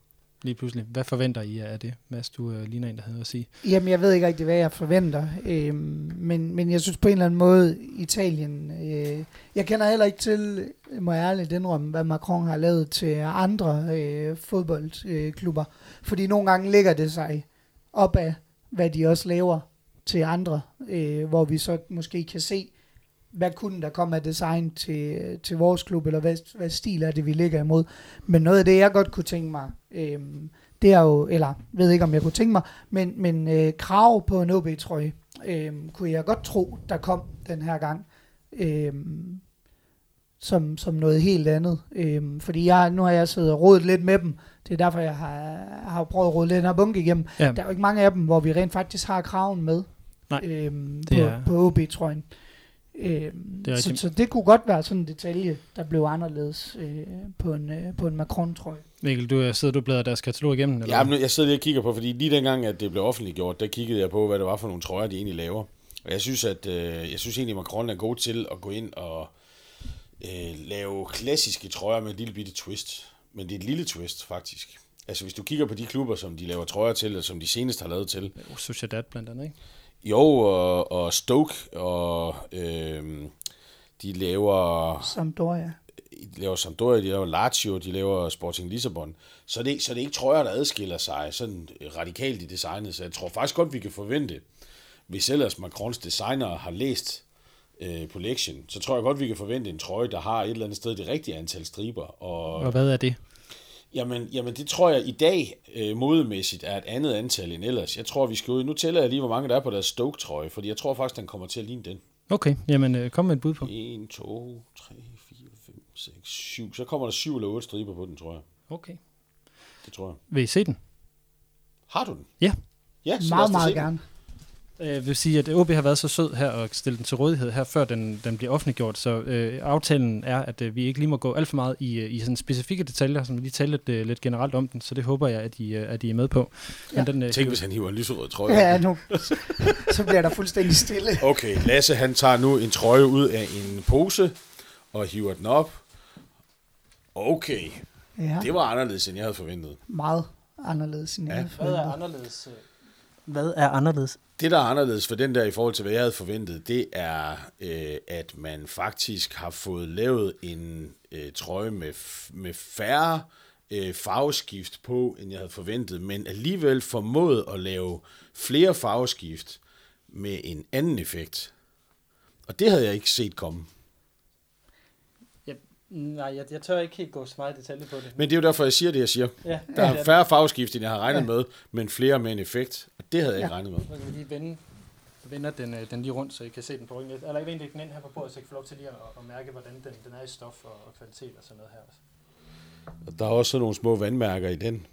lige pludselig. Hvad forventer I af det? Mads, du øh, ligner en, der havde noget at sige. Jamen, jeg ved ikke rigtig, hvad jeg forventer. Øhm, men, men jeg synes på en eller anden måde, Italien... Øh, jeg kender heller ikke til, må jeg ærligt indrømme, hvad Macron har lavet til andre øh, fodboldklubber. Fordi nogle gange ligger det sig op af, hvad de også laver til andre. Øh, hvor vi så måske kan se, hvad kunne der komme af design til, til vores klub, eller hvad, hvad stil er det, vi ligger imod. Men noget af det, jeg godt kunne tænke mig, øh, det er jo, eller ved ikke, om jeg kunne tænke mig, men, men øh, krav på en OB-trøje, øh, kunne jeg godt tro, der kom den her gang, øh, som, som noget helt andet. Øh, fordi jeg, nu har jeg siddet og rodet lidt med dem, det er derfor, jeg har, har prøvet at rode den her bunke igennem. Ja. Der er jo ikke mange af dem, hvor vi rent faktisk har kraven med øhm, på, er- på OB-trøjen. Øhm, Det er så, så det kunne godt være sådan en detalje, der blev anderledes øh, på en, øh, på en Macron-trøje. Mikkel, du øh, sidder du og bladrer deres katalog igennem? Eller? Ja, men jeg sidder lige og kigger på, fordi lige dengang, at det blev offentliggjort, der kiggede jeg på, hvad det var for nogle trøjer, de egentlig laver. Og jeg synes, at øh, jeg synes egentlig, at Macron er god til at gå ind og øh, lave klassiske trøjer med et lille bitte twist. Men det er et lille twist, faktisk. Altså, hvis du kigger på de klubber, som de laver trøjer til, og som de senest har lavet til, Oh, Sociedad blandt andet, ikke? Jo, og, og Stoke, og øh, de laver Sampdoria. de laver Sampdoria, de laver Lazio, de laver Sporting Lissabon, så er det, så er det ikke trøjer, der adskiller sig sådan radikalt i designet. Så jeg tror faktisk godt, vi kan forvente, hvis ellers Macrons designer har læst øh, på lektion, så tror jeg godt, vi kan forvente en trøje, der har et eller andet sted det rigtige antal striber. Og, Og hvad er det? Jamen, jamen det tror jeg i dag øh, modemæssigt er et andet antal end ellers. Jeg tror, vi skal ud. Nu tæller jeg lige, hvor mange der er på deres Stoke-trøje, fordi jeg tror faktisk, den kommer til at ligne den. Okay, jamen øh, kom med et bud på. 1, 2, 3, 4, 5, 6, 7. Så kommer der 7 eller 8 striber på den, tror jeg. Okay. Det tror jeg. Vil I se den? Har du den? Ja. Ja, så Meget, meget se den. Jeg vil sige, at OB har været så sød her og stille den til rådighed her, før den, den bliver offentliggjort. Så øh, aftalen er, at øh, vi ikke lige må gå alt for meget i, øh, i sådan specifikke detaljer, som vi lige talte lidt, øh, lidt generelt om den. Så det håber jeg, at I, øh, at I er med på. Men Ja. den, øh, Tænk, hvis han hiver en lyserød trøje. Ja, nu, så bliver der fuldstændig stille. Okay, Lasse han tager nu en trøje ud af en pose og hiver den op. Okay, Ja, det var anderledes, end jeg havde forventet. meget anderledes, end jeg Ja. havde forventet. anderledes? Hvad er anderledes? Det, der er anderledes for den der i forhold til, hvad jeg havde forventet, det er, øh, at man faktisk har fået lavet en øh, trøje med, f- med færre øh, farveskift på, end jeg havde forventet, men alligevel formået at lave flere farveskift med en anden effekt. Og det havde jeg ikke set komme. Nej, jeg, jeg tør ikke helt gå så meget i detalje på det. Men det er jo derfor, jeg siger det, jeg siger. ja, Der er færre farveskift, end jeg havde regnet Ja. med, men flere med en effekt. Og det havde jeg ikke Ja. regnet med. Så kan vi lige vende, vender den, øh, den lige rundt, så I kan se den på ryggen. Eller ikke den ind her på bordet, så I kan få lov til lige at, at mærke, hvordan den, den er i stof og, og kvalitet og sådan noget her. Og der er også sådan nogle små vandmærker i den.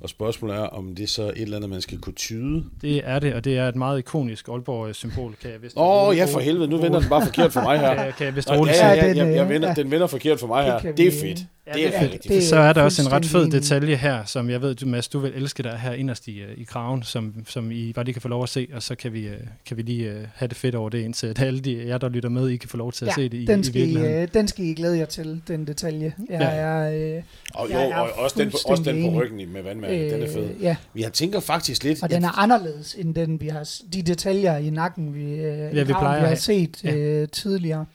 Og spørgsmålet er, om det er så et eller andet, man skal kunne tyde. Det er det, og det er et meget ikonisk Aalborg-symbol, kan jeg vist Åh, oh, ja for helvede, nu vender den bare forkert for mig her. Kan, kan jeg vist roligt ja, ja, ja, den, jeg, jeg øh, vender, ja. den vender forkert for mig her. kan Det er vi- fedt. det er det- rigtigt. det- så er der også en ret fed detalje her, som jeg ved, du, Mads, du vil elske der her inderst i, øh, i kraven, som, som I bare lige kan få lov at se, og så kan vi, øh, kan vi lige øh, have det fedt over det, indtil at alle de jer, der lytter med, I kan få lov til at Ja, se det i, den i skal, I, virkeligheden. øh, den skal I glæde jer til, den detalje. Jeg Ja. er, øh, Og, jo, Jeg er og også den, på, også den på ryggen i- med vandmærket, den er fed. øh, ja, Jeg tænker faktisk lidt... og den er anderledes end den, vi har, de detaljer i nakken, vi, øh, ja, vi plejer vi har set Ja. øh, tidligere.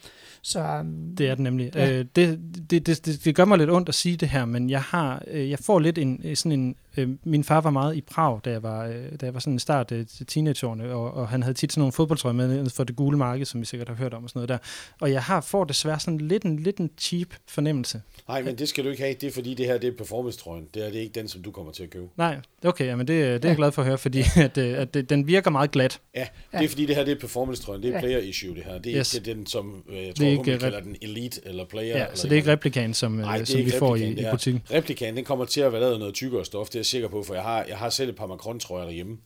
Så um, Det er den nemlig. Ja. Ja. Øh, det, det, det, det, det gør mig lidt ondt at sige det her, men jeg har, øh, jeg får lidt en, øh, sådan en, øh, min far var meget i Prag, da jeg var, øh, da jeg var sådan en start øh, til teenageårene, og, og han havde tit sådan nogle fodboldtrøjer med for det gule marked, som I sikkert har hørt om og sådan noget der. Og jeg har, får desværre sådan lidt en, lidt en cheap fornemmelse. Nej, men det skal du ikke have. Det er fordi, det her det er performance-trøjen. Det er det er ikke den, som du kommer til at købe. Nej, okay, jamen det, det er jeg glad for at høre, fordi *laughs* at, øh, at det, den virker meget glat. Ja, det er fordi, det her det er performance-trøjen. Det er Ja. player issue, det her. Det er Yes. ikke den, som øh, jeg Det er ikke rep- kalder den elite eller player. Ja, eller så det er ikke replikan, som, Nej, øh, det som vi får i, i butikken. Replikan, den kommer til at være lavet noget tykkere stof, det er jeg sikker på, for jeg har, jeg har selv et par Macron-trøjer derhjemme,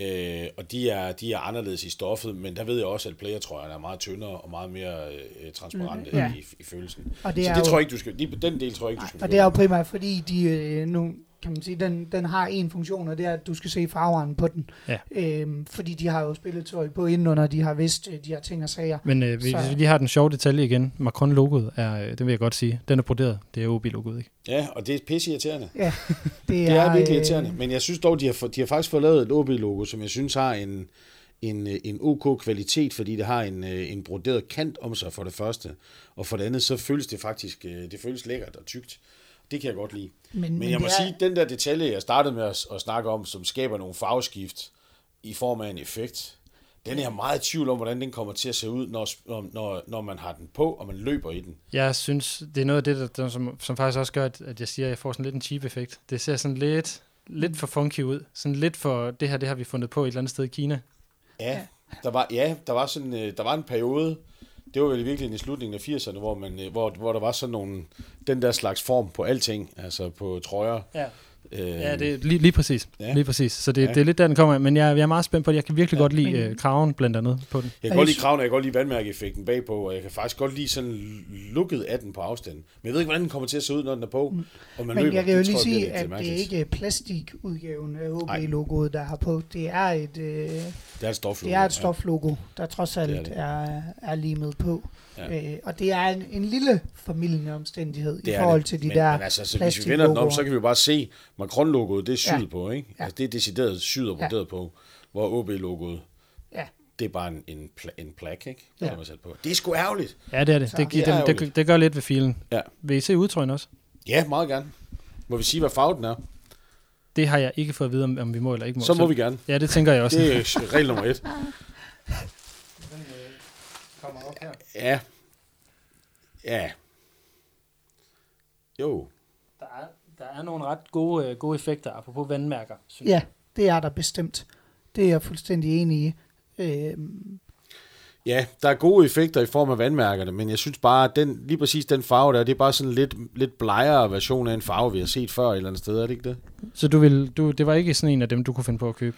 øh, og de er, de er anderledes i stoffet, men der ved jeg også, at player-trøjerne er meget tyndere og meget mere øh, transparente Mm, ja. i, i følelsen. Og det så det jo- tror jeg ikke, du skal, lige, den del tror jeg ikke, du skal og det er jo primært fordi, de øh, nu kan man sige, den, den har en funktion, og det er, at du skal se farveren på den. Ja. Øhm, fordi de har jo spilletøj på indenunder, de har vidst øh, de her ting og sager. Men øh, hvis Så- vi lige har den sjove detalje igen, Macron-logoet er, øh, det vil jeg godt sige, den er broderet. Det er OB-logoet, ikke? Ja, og det er pisse irriterende. *laughs* Det, Det er virkelig øh, irriterende, men jeg synes dog, de har, de har faktisk fået lavet et OB-logo, som jeg synes har en, en, en OK kvalitet, fordi det har en, en broderet kant om sig for det første, og for det andet, så føles det faktisk, det føles lækkert og tykt. Det kan jeg godt lide. Men, Men jeg må er- sige, den der detalje, jeg startede med at, at snakke om, som skaber nogle farveskift i form af en effekt, den er jeg meget i tvivl om, hvordan den kommer til at se ud, når, når, når, man har den på, og man løber i den. Jeg synes, det er noget af det, der, der, som, som faktisk også gør, at, at jeg siger, at jeg får sådan lidt en cheap effekt. Det ser sådan lidt, lidt for funky ud. Sådan lidt for, det her, det har vi fundet på et eller andet sted i Kina. Ja, der var, ja, der var, sådan, øh, der var en periode, det var vel virkelig i slutningen af 80'erne, hvor, man, øh, hvor, hvor der var sådan nogle, den der slags form på alting, altså på trøjer. Ja. Øh, Ja, det er lige, lige præcis. Ja. Lige præcis. Så det, Ja. det er lidt der, den kommer. Men jeg, jeg er meget spændt på det. Jeg kan virkelig Ja. godt lide Men- øh, kraven blandt andet på den. Jeg kan godt lide kraven, og jeg kan godt lide vandmærkeeffekten bagpå, og jeg kan faktisk godt lide sådan lukket af den på afstand. Men jeg ved ikke, hvordan den kommer til at se ud, når den er på, og man Mm. Men løber. jeg kan jo Det lige sige, at det er ikke plastikudgaven af Nej. HB-logoet, der har på. Det er et, øh, Det er et stoflogo. det er et stoflogo, der trods Det er alt det. er, er limet på. Ja. Øh, og det er en, en lille formidlende omstændighed Det i er forhold det. til de men, der men altså, så hvis vi vender den om, så kan vi jo bare se, Macron-logoet, det er syet Ja. på, ikke? Ja. Altså, det er decideret syet og Ja. broderet på, hvor OB-logoet, Ja. det er bare en, en, pla- en plak, ikke? Ja. Ja. Sat på. Det er sgu ærgerligt. Ja, det er det. Så- Det, Det er det, det, ærgerligt. det, det gør lidt ved filen. Ja. Vil I se udtrøjen også? Ja, meget gerne. Må vi sige, hvad farve den er? Det har jeg ikke fået at vide, om, om vi må eller ikke må. Så må vi gerne. Ja, det tænker jeg også. Det er *laughs* regel nummer et. kommer op her. Ja. Ja. Jo. Der er, der er nogle ret gode, øh, gode effekter, apropos vandmærker, synes Ja, det er der bestemt. Det er jeg fuldstændig enig i. Øh, Ja, der er gode effekter i form af vandmærkerne, men jeg synes bare, at den, lige præcis den farve der, det er bare sådan lidt, lidt blegere version af en farve, vi har set før et eller andet sted, er det ikke det? Så du vil, du, det var ikke sådan en af dem, du kunne finde på at købe?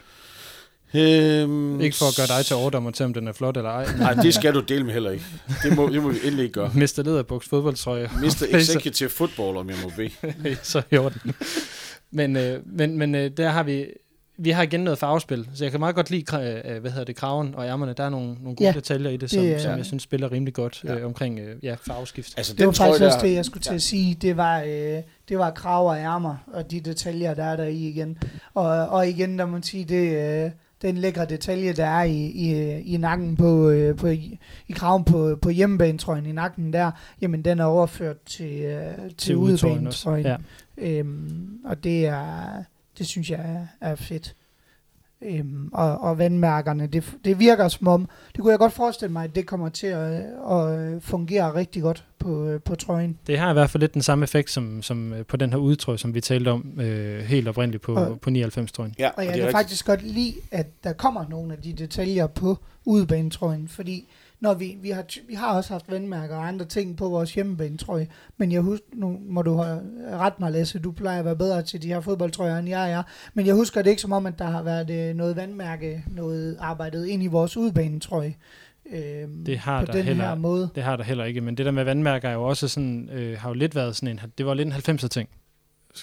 Øhm, Ikke for at gøre dig til overdommer til, om den er flot eller ej. Nej, det skal du dele med heller ikke. Det må, det må vi endelig ikke gøre. *laughs* Mr. Lederbuks fodboldtrøje. Mr. Executive Football, om jeg må bede. *laughs* så i orden. Men, øh, men, men øh, der har vi, vi har igen noget farvespil, så jeg kan meget godt lide, kra- øh, hvad hedder det, kraven og ærmerne. Der er nogle, nogle gode Ja, ja, detaljer i det, som, det det, er- som jeg synes spiller rimelig godt Ja. øh, omkring øh, ja, farveskift. Altså, det var den trøje faktisk der, også det, jeg skulle til at sige. Det var, øh, det var krav og ærmer, og de detaljer, der er der i igen. Og, og igen, der må man sige, det, øh, den lækre detalje, der er i, i, i nakken på, øh, på i, i kraven på, på hjemmebanetrøjen i nakken der, jamen den er overført til, øh, til, til udebanetrøjen. Ja. Øhm, og det er, det synes jeg er, er fedt. Øhm, og, og vandmærkerne, det, det virker som om, det kunne jeg godt forestille mig, at det kommer til at, at fungere rigtig godt på, øh, på trøjen. Det har i hvert fald lidt den samme effekt som, som øh, på den her udtrøje, som vi talte om øh, helt oprindeligt på, Og- på 99-trøjen. Ja, Og jeg det er kan faktisk godt lide, at der kommer nogle af de detaljer på udebanetrøjen, fordi når vi, vi, har, vi har også haft vandmærker og andre ting på vores hjemmebanetrøje, men jeg husker, nu må du have ret mig, Lasse, du plejer at være bedre til de her fodboldtrøjer, end jeg er, men jeg husker det ikke som om, at der har været øh, noget vandmærke, noget arbejdet ind i vores udebanetrøje. øh, Det har på der den heller- her måde. Det har der heller ikke, men det der med vandmærker er jo også sådan, øh, har jo lidt været sådan en, det var lidt en 90'er ting.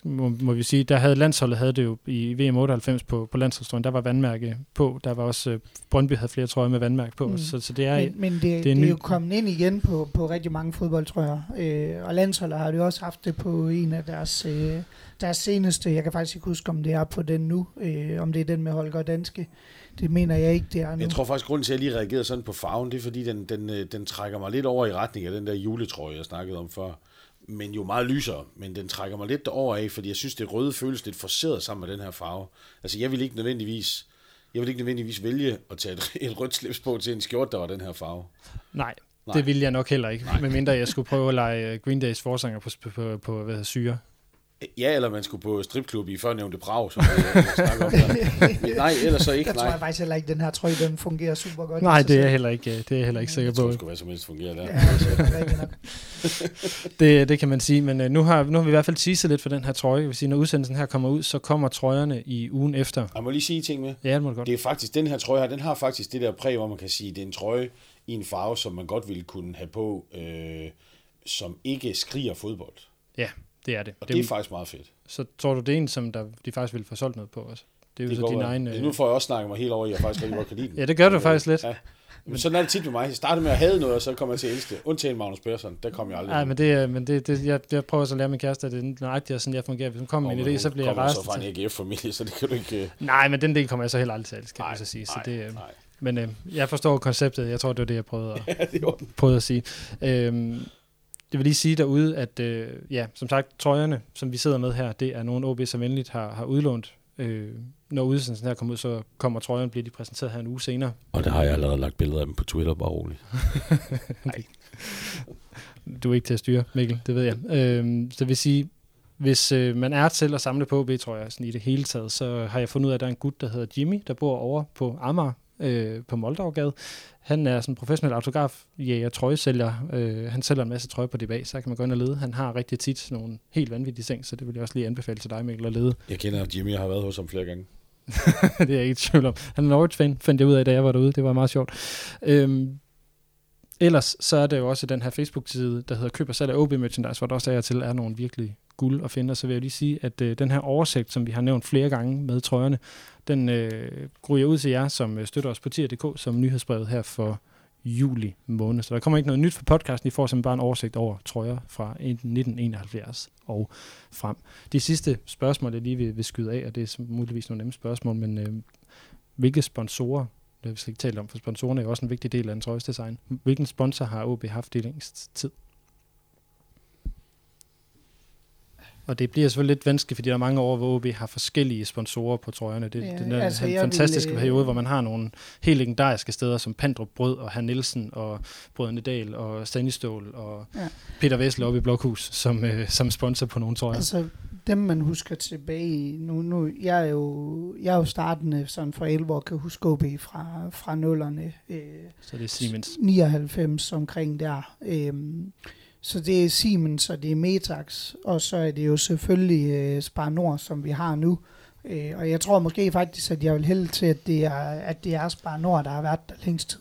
Må, må vi sige, der havde landsholdet havde det jo i VM 98 på, på landsholdstrøjen, der var vandmærke på, der var også, øh, Brøndby havde flere trøjer med vandmærke på, Mm. så, så det er, Men, men det, det er det er ny- jo kommet ind igen på, på rigtig mange fodboldtrøjer. Øh, og landsholdet har jo også haft det på en af deres, øh, deres seneste. Jeg kan faktisk ikke huske, om det er på den nu. Øh, om det er den med Holger Danske. Det mener jeg ikke, det er nu. Jeg tror faktisk, grunden til, at jeg lige reagerede sådan på farven, det er, fordi den, den, øh, den trækker mig lidt over i retning af den der juletrøje, jeg snakkede om før. Men jo meget lysere, men den trækker mig lidt derover af, fordi jeg synes, det røde føles lidt forseret sammen med den her farve. Altså, jeg vil ikke nødvendigvis, jeg vil ikke nødvendigvis vælge at tage et, *laughs* et rødt slips på til en skjort, der var den her farve. nej, Nej. det ville jeg nok heller ikke, medmindre jeg skulle prøve at lege Green Days forsanger på, på, på, på hvad hedder, syre. Ja, eller man skulle på stripklub i førnævnte Prag, som jeg, jeg snakker om der. Nej, ellers så ikke, Jeg tror jeg nej. faktisk heller ikke, den her trøje, den fungerer super godt. Nej, sig det er jeg heller ikke, øh, det er jeg heller ikke sikker Jeg tror, på. det skulle være som helst fungere der. Ja, det. *laughs* Det, det kan man sige, men øh, nu, har, nu har vi i hvert fald teaset lidt for den her trøje. Jeg vil sige, når udsendelsen her kommer ud, så kommer trøjerne i ugen efter. Jeg må lige sige ting med. Ja, det må du godt. Det er faktisk, den her trøje her, den har faktisk det der præg, hvor man kan sige, det er en trøje i en farve, som man godt ville kunne have på, øh, som ikke skriger fodbold. Ja, det er det. Og det, det er faktisk meget fedt. Så tror du, det er en, som der, de faktisk ville få solgt noget på også? Det er jo Det så går din vel. egen... Altså, Øh... Nu får jeg også snakket mig helt over, i, at jeg faktisk rigtig godt kan lide den. *laughs* Ja, det gør du faktisk lidt. Ja. Men sådan er det tit med mig. Jeg startede med at have noget, og så kommer jeg til at elske det. Undtagen Magnus Persson, der kom jeg aldrig. Nej, men det, men det, det jeg, jeg prøver så at lære min kæreste, at det er nøjagtigt sådan, jeg fungerer. Hvis hun kommer med en idé, så bliver jeg kommer så rastet. fra en AGF-familie, så det kan du ikke... øh, Nej, men den del kommer jeg så heller aldrig til, at Nej, jeg så sige. Så nej, det, øh, nej. men øh, jeg forstår konceptet. Jeg tror, det var det, jeg prøvede at, *laughs* Ja, prøvede at sige. Øhm, det vil lige sige derude, at øh, ja, som sagt, trøjerne, som vi sidder med her, det er nogle OB, som venligt har, har udlånt. Øh, når udsendelsen her kommer ud, så kommer trøjerne, bliver de præsenteret her en uge senere. Og det har jeg allerede lagt billeder af dem på Twitter, bare roligt. *laughs* Du er ikke til at styre, Mikkel, det ved jeg. Øhm, så vil sige, hvis øh, man er til at samle på OB, tror jeg, sådan i det hele taget, så har jeg fundet ud af, at der er en gut, der hedder Jimmy, der bor over på Amager, øh, på Moldavgade. Han er sådan en professionel autograf, jæger, trøjesælger. Øh, han sælger en masse trøje på DBA, så kan man gå ind og lede. Han har rigtig tit nogle helt vanvittige ting, så det vil jeg også lige anbefale til dig, Mikkel, at lede. Jeg kender Jimmy, jeg har været hos ham flere gange. *laughs* det er jeg ikke i tvivl om. Han er Norwich-fan, fandt jeg ud af, da jeg var derude. Det var meget sjovt. Øhm, ellers så er der jo også den her Facebook-side, der hedder Køb og salg af OB Merchandise, hvor der også er til er nogle virkelig guld at finde. Og så vil jeg lige sige, at øh, den her oversigt, som vi har nævnt flere gange med trøjerne, den øh, gruer jeg ud til jer, som øh, støtter os på tier.dk som nyhedsbrevet her for juli måned. Så der kommer ikke noget nyt for podcasten. I får simpelthen bare en oversigt over trøjer fra 1971 og frem. De sidste spørgsmål, jeg lige vil, vil skyde af, og det er muligvis nogle nemme spørgsmål, men øh, hvilke sponsorer, det har vi slet ikke talt om, for sponsorerne er jo også en vigtig del af en trøjesdesign. Hvilken sponsor har OB haft i længst tid? Og det bliver selvfølgelig lidt vanskeligt, fordi der er mange år, hvor OB har forskellige sponsorer på trøjerne. Det, Ja, det er altså, en jeg fantastisk vil, øh, periode, hvor man har nogle helt legendariske steder, som Pandrup Brød og Han Nielsen og Brødrene Dahl og Stanistål og Ja. Peter Vessel oppe i Blokhus, som, øh, som sponsor på nogle trøjer. Altså, dem man husker tilbage i, nu, nu jeg er jo, jeg er jo startende sådan for 11 år, kan huske OB fra, fra nullerne, øh, Så det er Siemens. 99 omkring der. Øhm, så det er Siemens, og det er Metax, og så er det jo selvfølgelig øh, Spar Nord, som vi har nu. Øh, og jeg tror måske faktisk, at jeg vil hælde til, at det er, at det er Spar Nord, der har været der længst tid.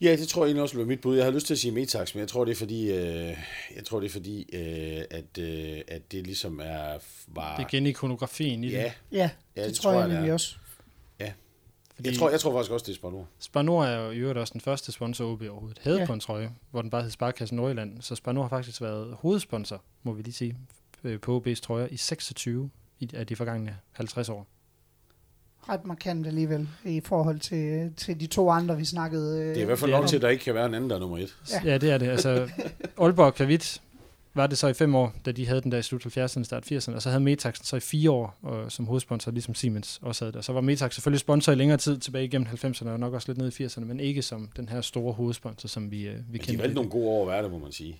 Ja, det tror jeg egentlig også være mit bud. Jeg har lyst til at sige Metax, men jeg tror det er fordi, øh, jeg tror det er fordi, øh, at, øh, at det ligesom er var. Det er igen ikonografien i ja, det. Ja, ja, det, det tror jeg, det er. nemlig også. Fordi Jeg tror, jeg tror faktisk også, det er Spanor. Spanor er jo i øvrigt også den første sponsor, OB overhovedet havde Ja. på en trøje, hvor den bare hed Sparkassen Nordjylland. Så Spanor har faktisk været hovedsponsor, må vi lige sige, øh, på OB's trøjer i 26 i- af de forgangne 50 år. Ret markant alligevel i forhold til, til de to andre, vi snakkede. øh, Det er i hvert fald nok til, at der ikke kan være en anden, der er nummer et. Ja. Ja, det er det. Altså, Aalborg Kvavit var det så i fem år, da de havde den der i slut 70'erne, start 80'erne, og så havde Metax den så i fire år og, som hovedsponsor, ligesom Siemens også havde det. Og så var Metax selvfølgelig sponsor i længere tid tilbage igennem 90'erne, og nok også lidt ned i 80'erne, men ikke som den her store hovedsponsor, som vi, øh, vi Men de kendte. valgte nogle gode år at være det, må man sige.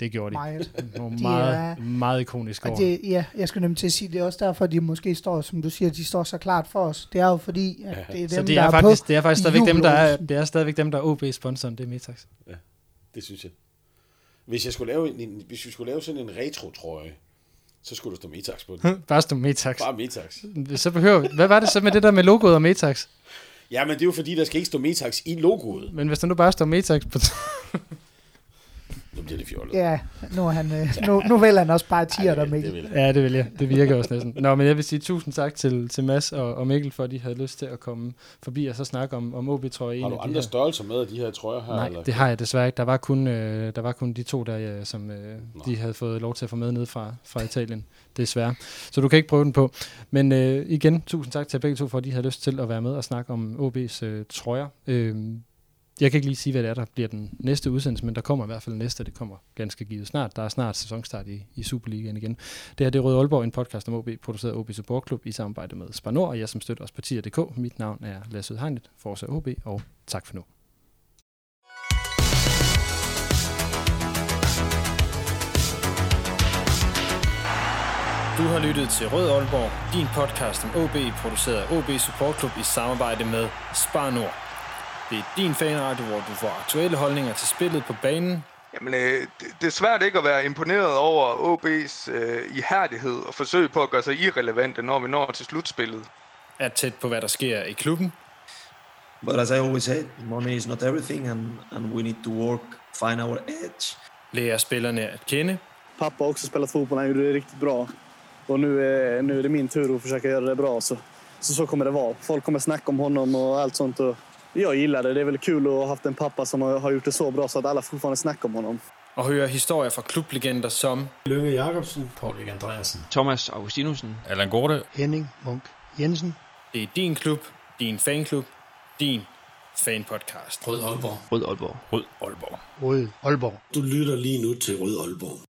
Det gjorde de. Meget. *laughs* Nogle De meget, er- meget ikoniske år. Det, ja, jeg skal nemlig til at sige, det er også derfor, de måske står, som du siger, de står så klart for os. Det er jo fordi, at Ja. det er dem, Så det der er, er faktisk, på. det er faktisk stadigvæk dem, der er, det er stadigvæk dem, der er OB-sponsoren, det er Metax. Det synes jeg. Hvis, jeg skulle lave en, hvis vi skulle lave sådan en retro-trøje, så skulle der stå Metax på den. Bare stå Metax. Bare Metax. Så behøver, hvad var det så med det der med logoet og Metax? Ja, men det er jo fordi, der skal ikke stå Metax i logoet. Men hvis der nu bare står Metax på... *laughs* Nu bliver det fjollet. Ja, nu, er han, øh, nu, nu vælger han også bare tiger der, det, Mikkel. vil jeg. ja, det vil jeg. Det virker også næsten. Nå, men jeg vil sige tusind tak til, til Mads og, og Mikkel, for at de havde lyst til at komme forbi og så snakke om, om OB-trøje. Har en du andre her. størrelser med af de her trøjer her? Nej, eller? det har jeg desværre ikke. Der var kun, øh, der var kun de to, der, ja, som øh, de havde fået lov til at få med ned fra, fra Italien. Desværre. Så du kan ikke prøve den på. Men øh, igen, tusind tak til begge to, for at de havde lyst til at være med og snakke om OB's øh, trøjer. Øh, jeg kan ikke lige sige, hvad det er, der bliver den næste udsendelse, men der kommer i hvert fald næste. Det kommer ganske givet snart. Der er snart sæsonstart i, i Superligaen igen. Det her det er Røde Aalborg, en podcast om OB, produceret OB Support Club i samarbejde med Spanor, og jeg som støtter os på Mit navn er Lasse Udhegnet, Forza OB, og tak for nu. Du har lyttet til Rød Aalborg, din podcast om OB, produceret af OB Support Club i samarbejde med Spar Nord. Det er din fanradio, hvor du får aktuelle holdninger til spillet på banen, Jamen, øh, det, det er svært ikke at være imponeret over OB's øh, ihærdighed og forsøg på at gøre sig irrelevante, når vi når til slutspillet. er tæt på, hvad der sker i klubben, But as I always say, money is not everything, and, and we need to work, find our edge. lærer spillerne at kende, Pappa har också spelat fotboll, han gjorde det riktigt bra. Och nu är, nu är det min tur att försöka göra det bra. Så, så, så kommer det vara. Folk kommer snacka om honom och allt sånt. Och jag gillar det. Det är väl kul att ha haft en pappa som har, gjort det så bra så att alla fortfarande snackar om honom. og høre historier fra klublegender som Lønge Jacobsen, Paul Andreasen. Thomas Augustinusen. Allan Gorte, Henning Munk Jensen. Det er din klub, din fanklub, din fanpodcast. Rød Aalborg. Rød Aalborg. Rød Aalborg. Rød Aalborg. Du lytter lige nu til Rød Aalborg.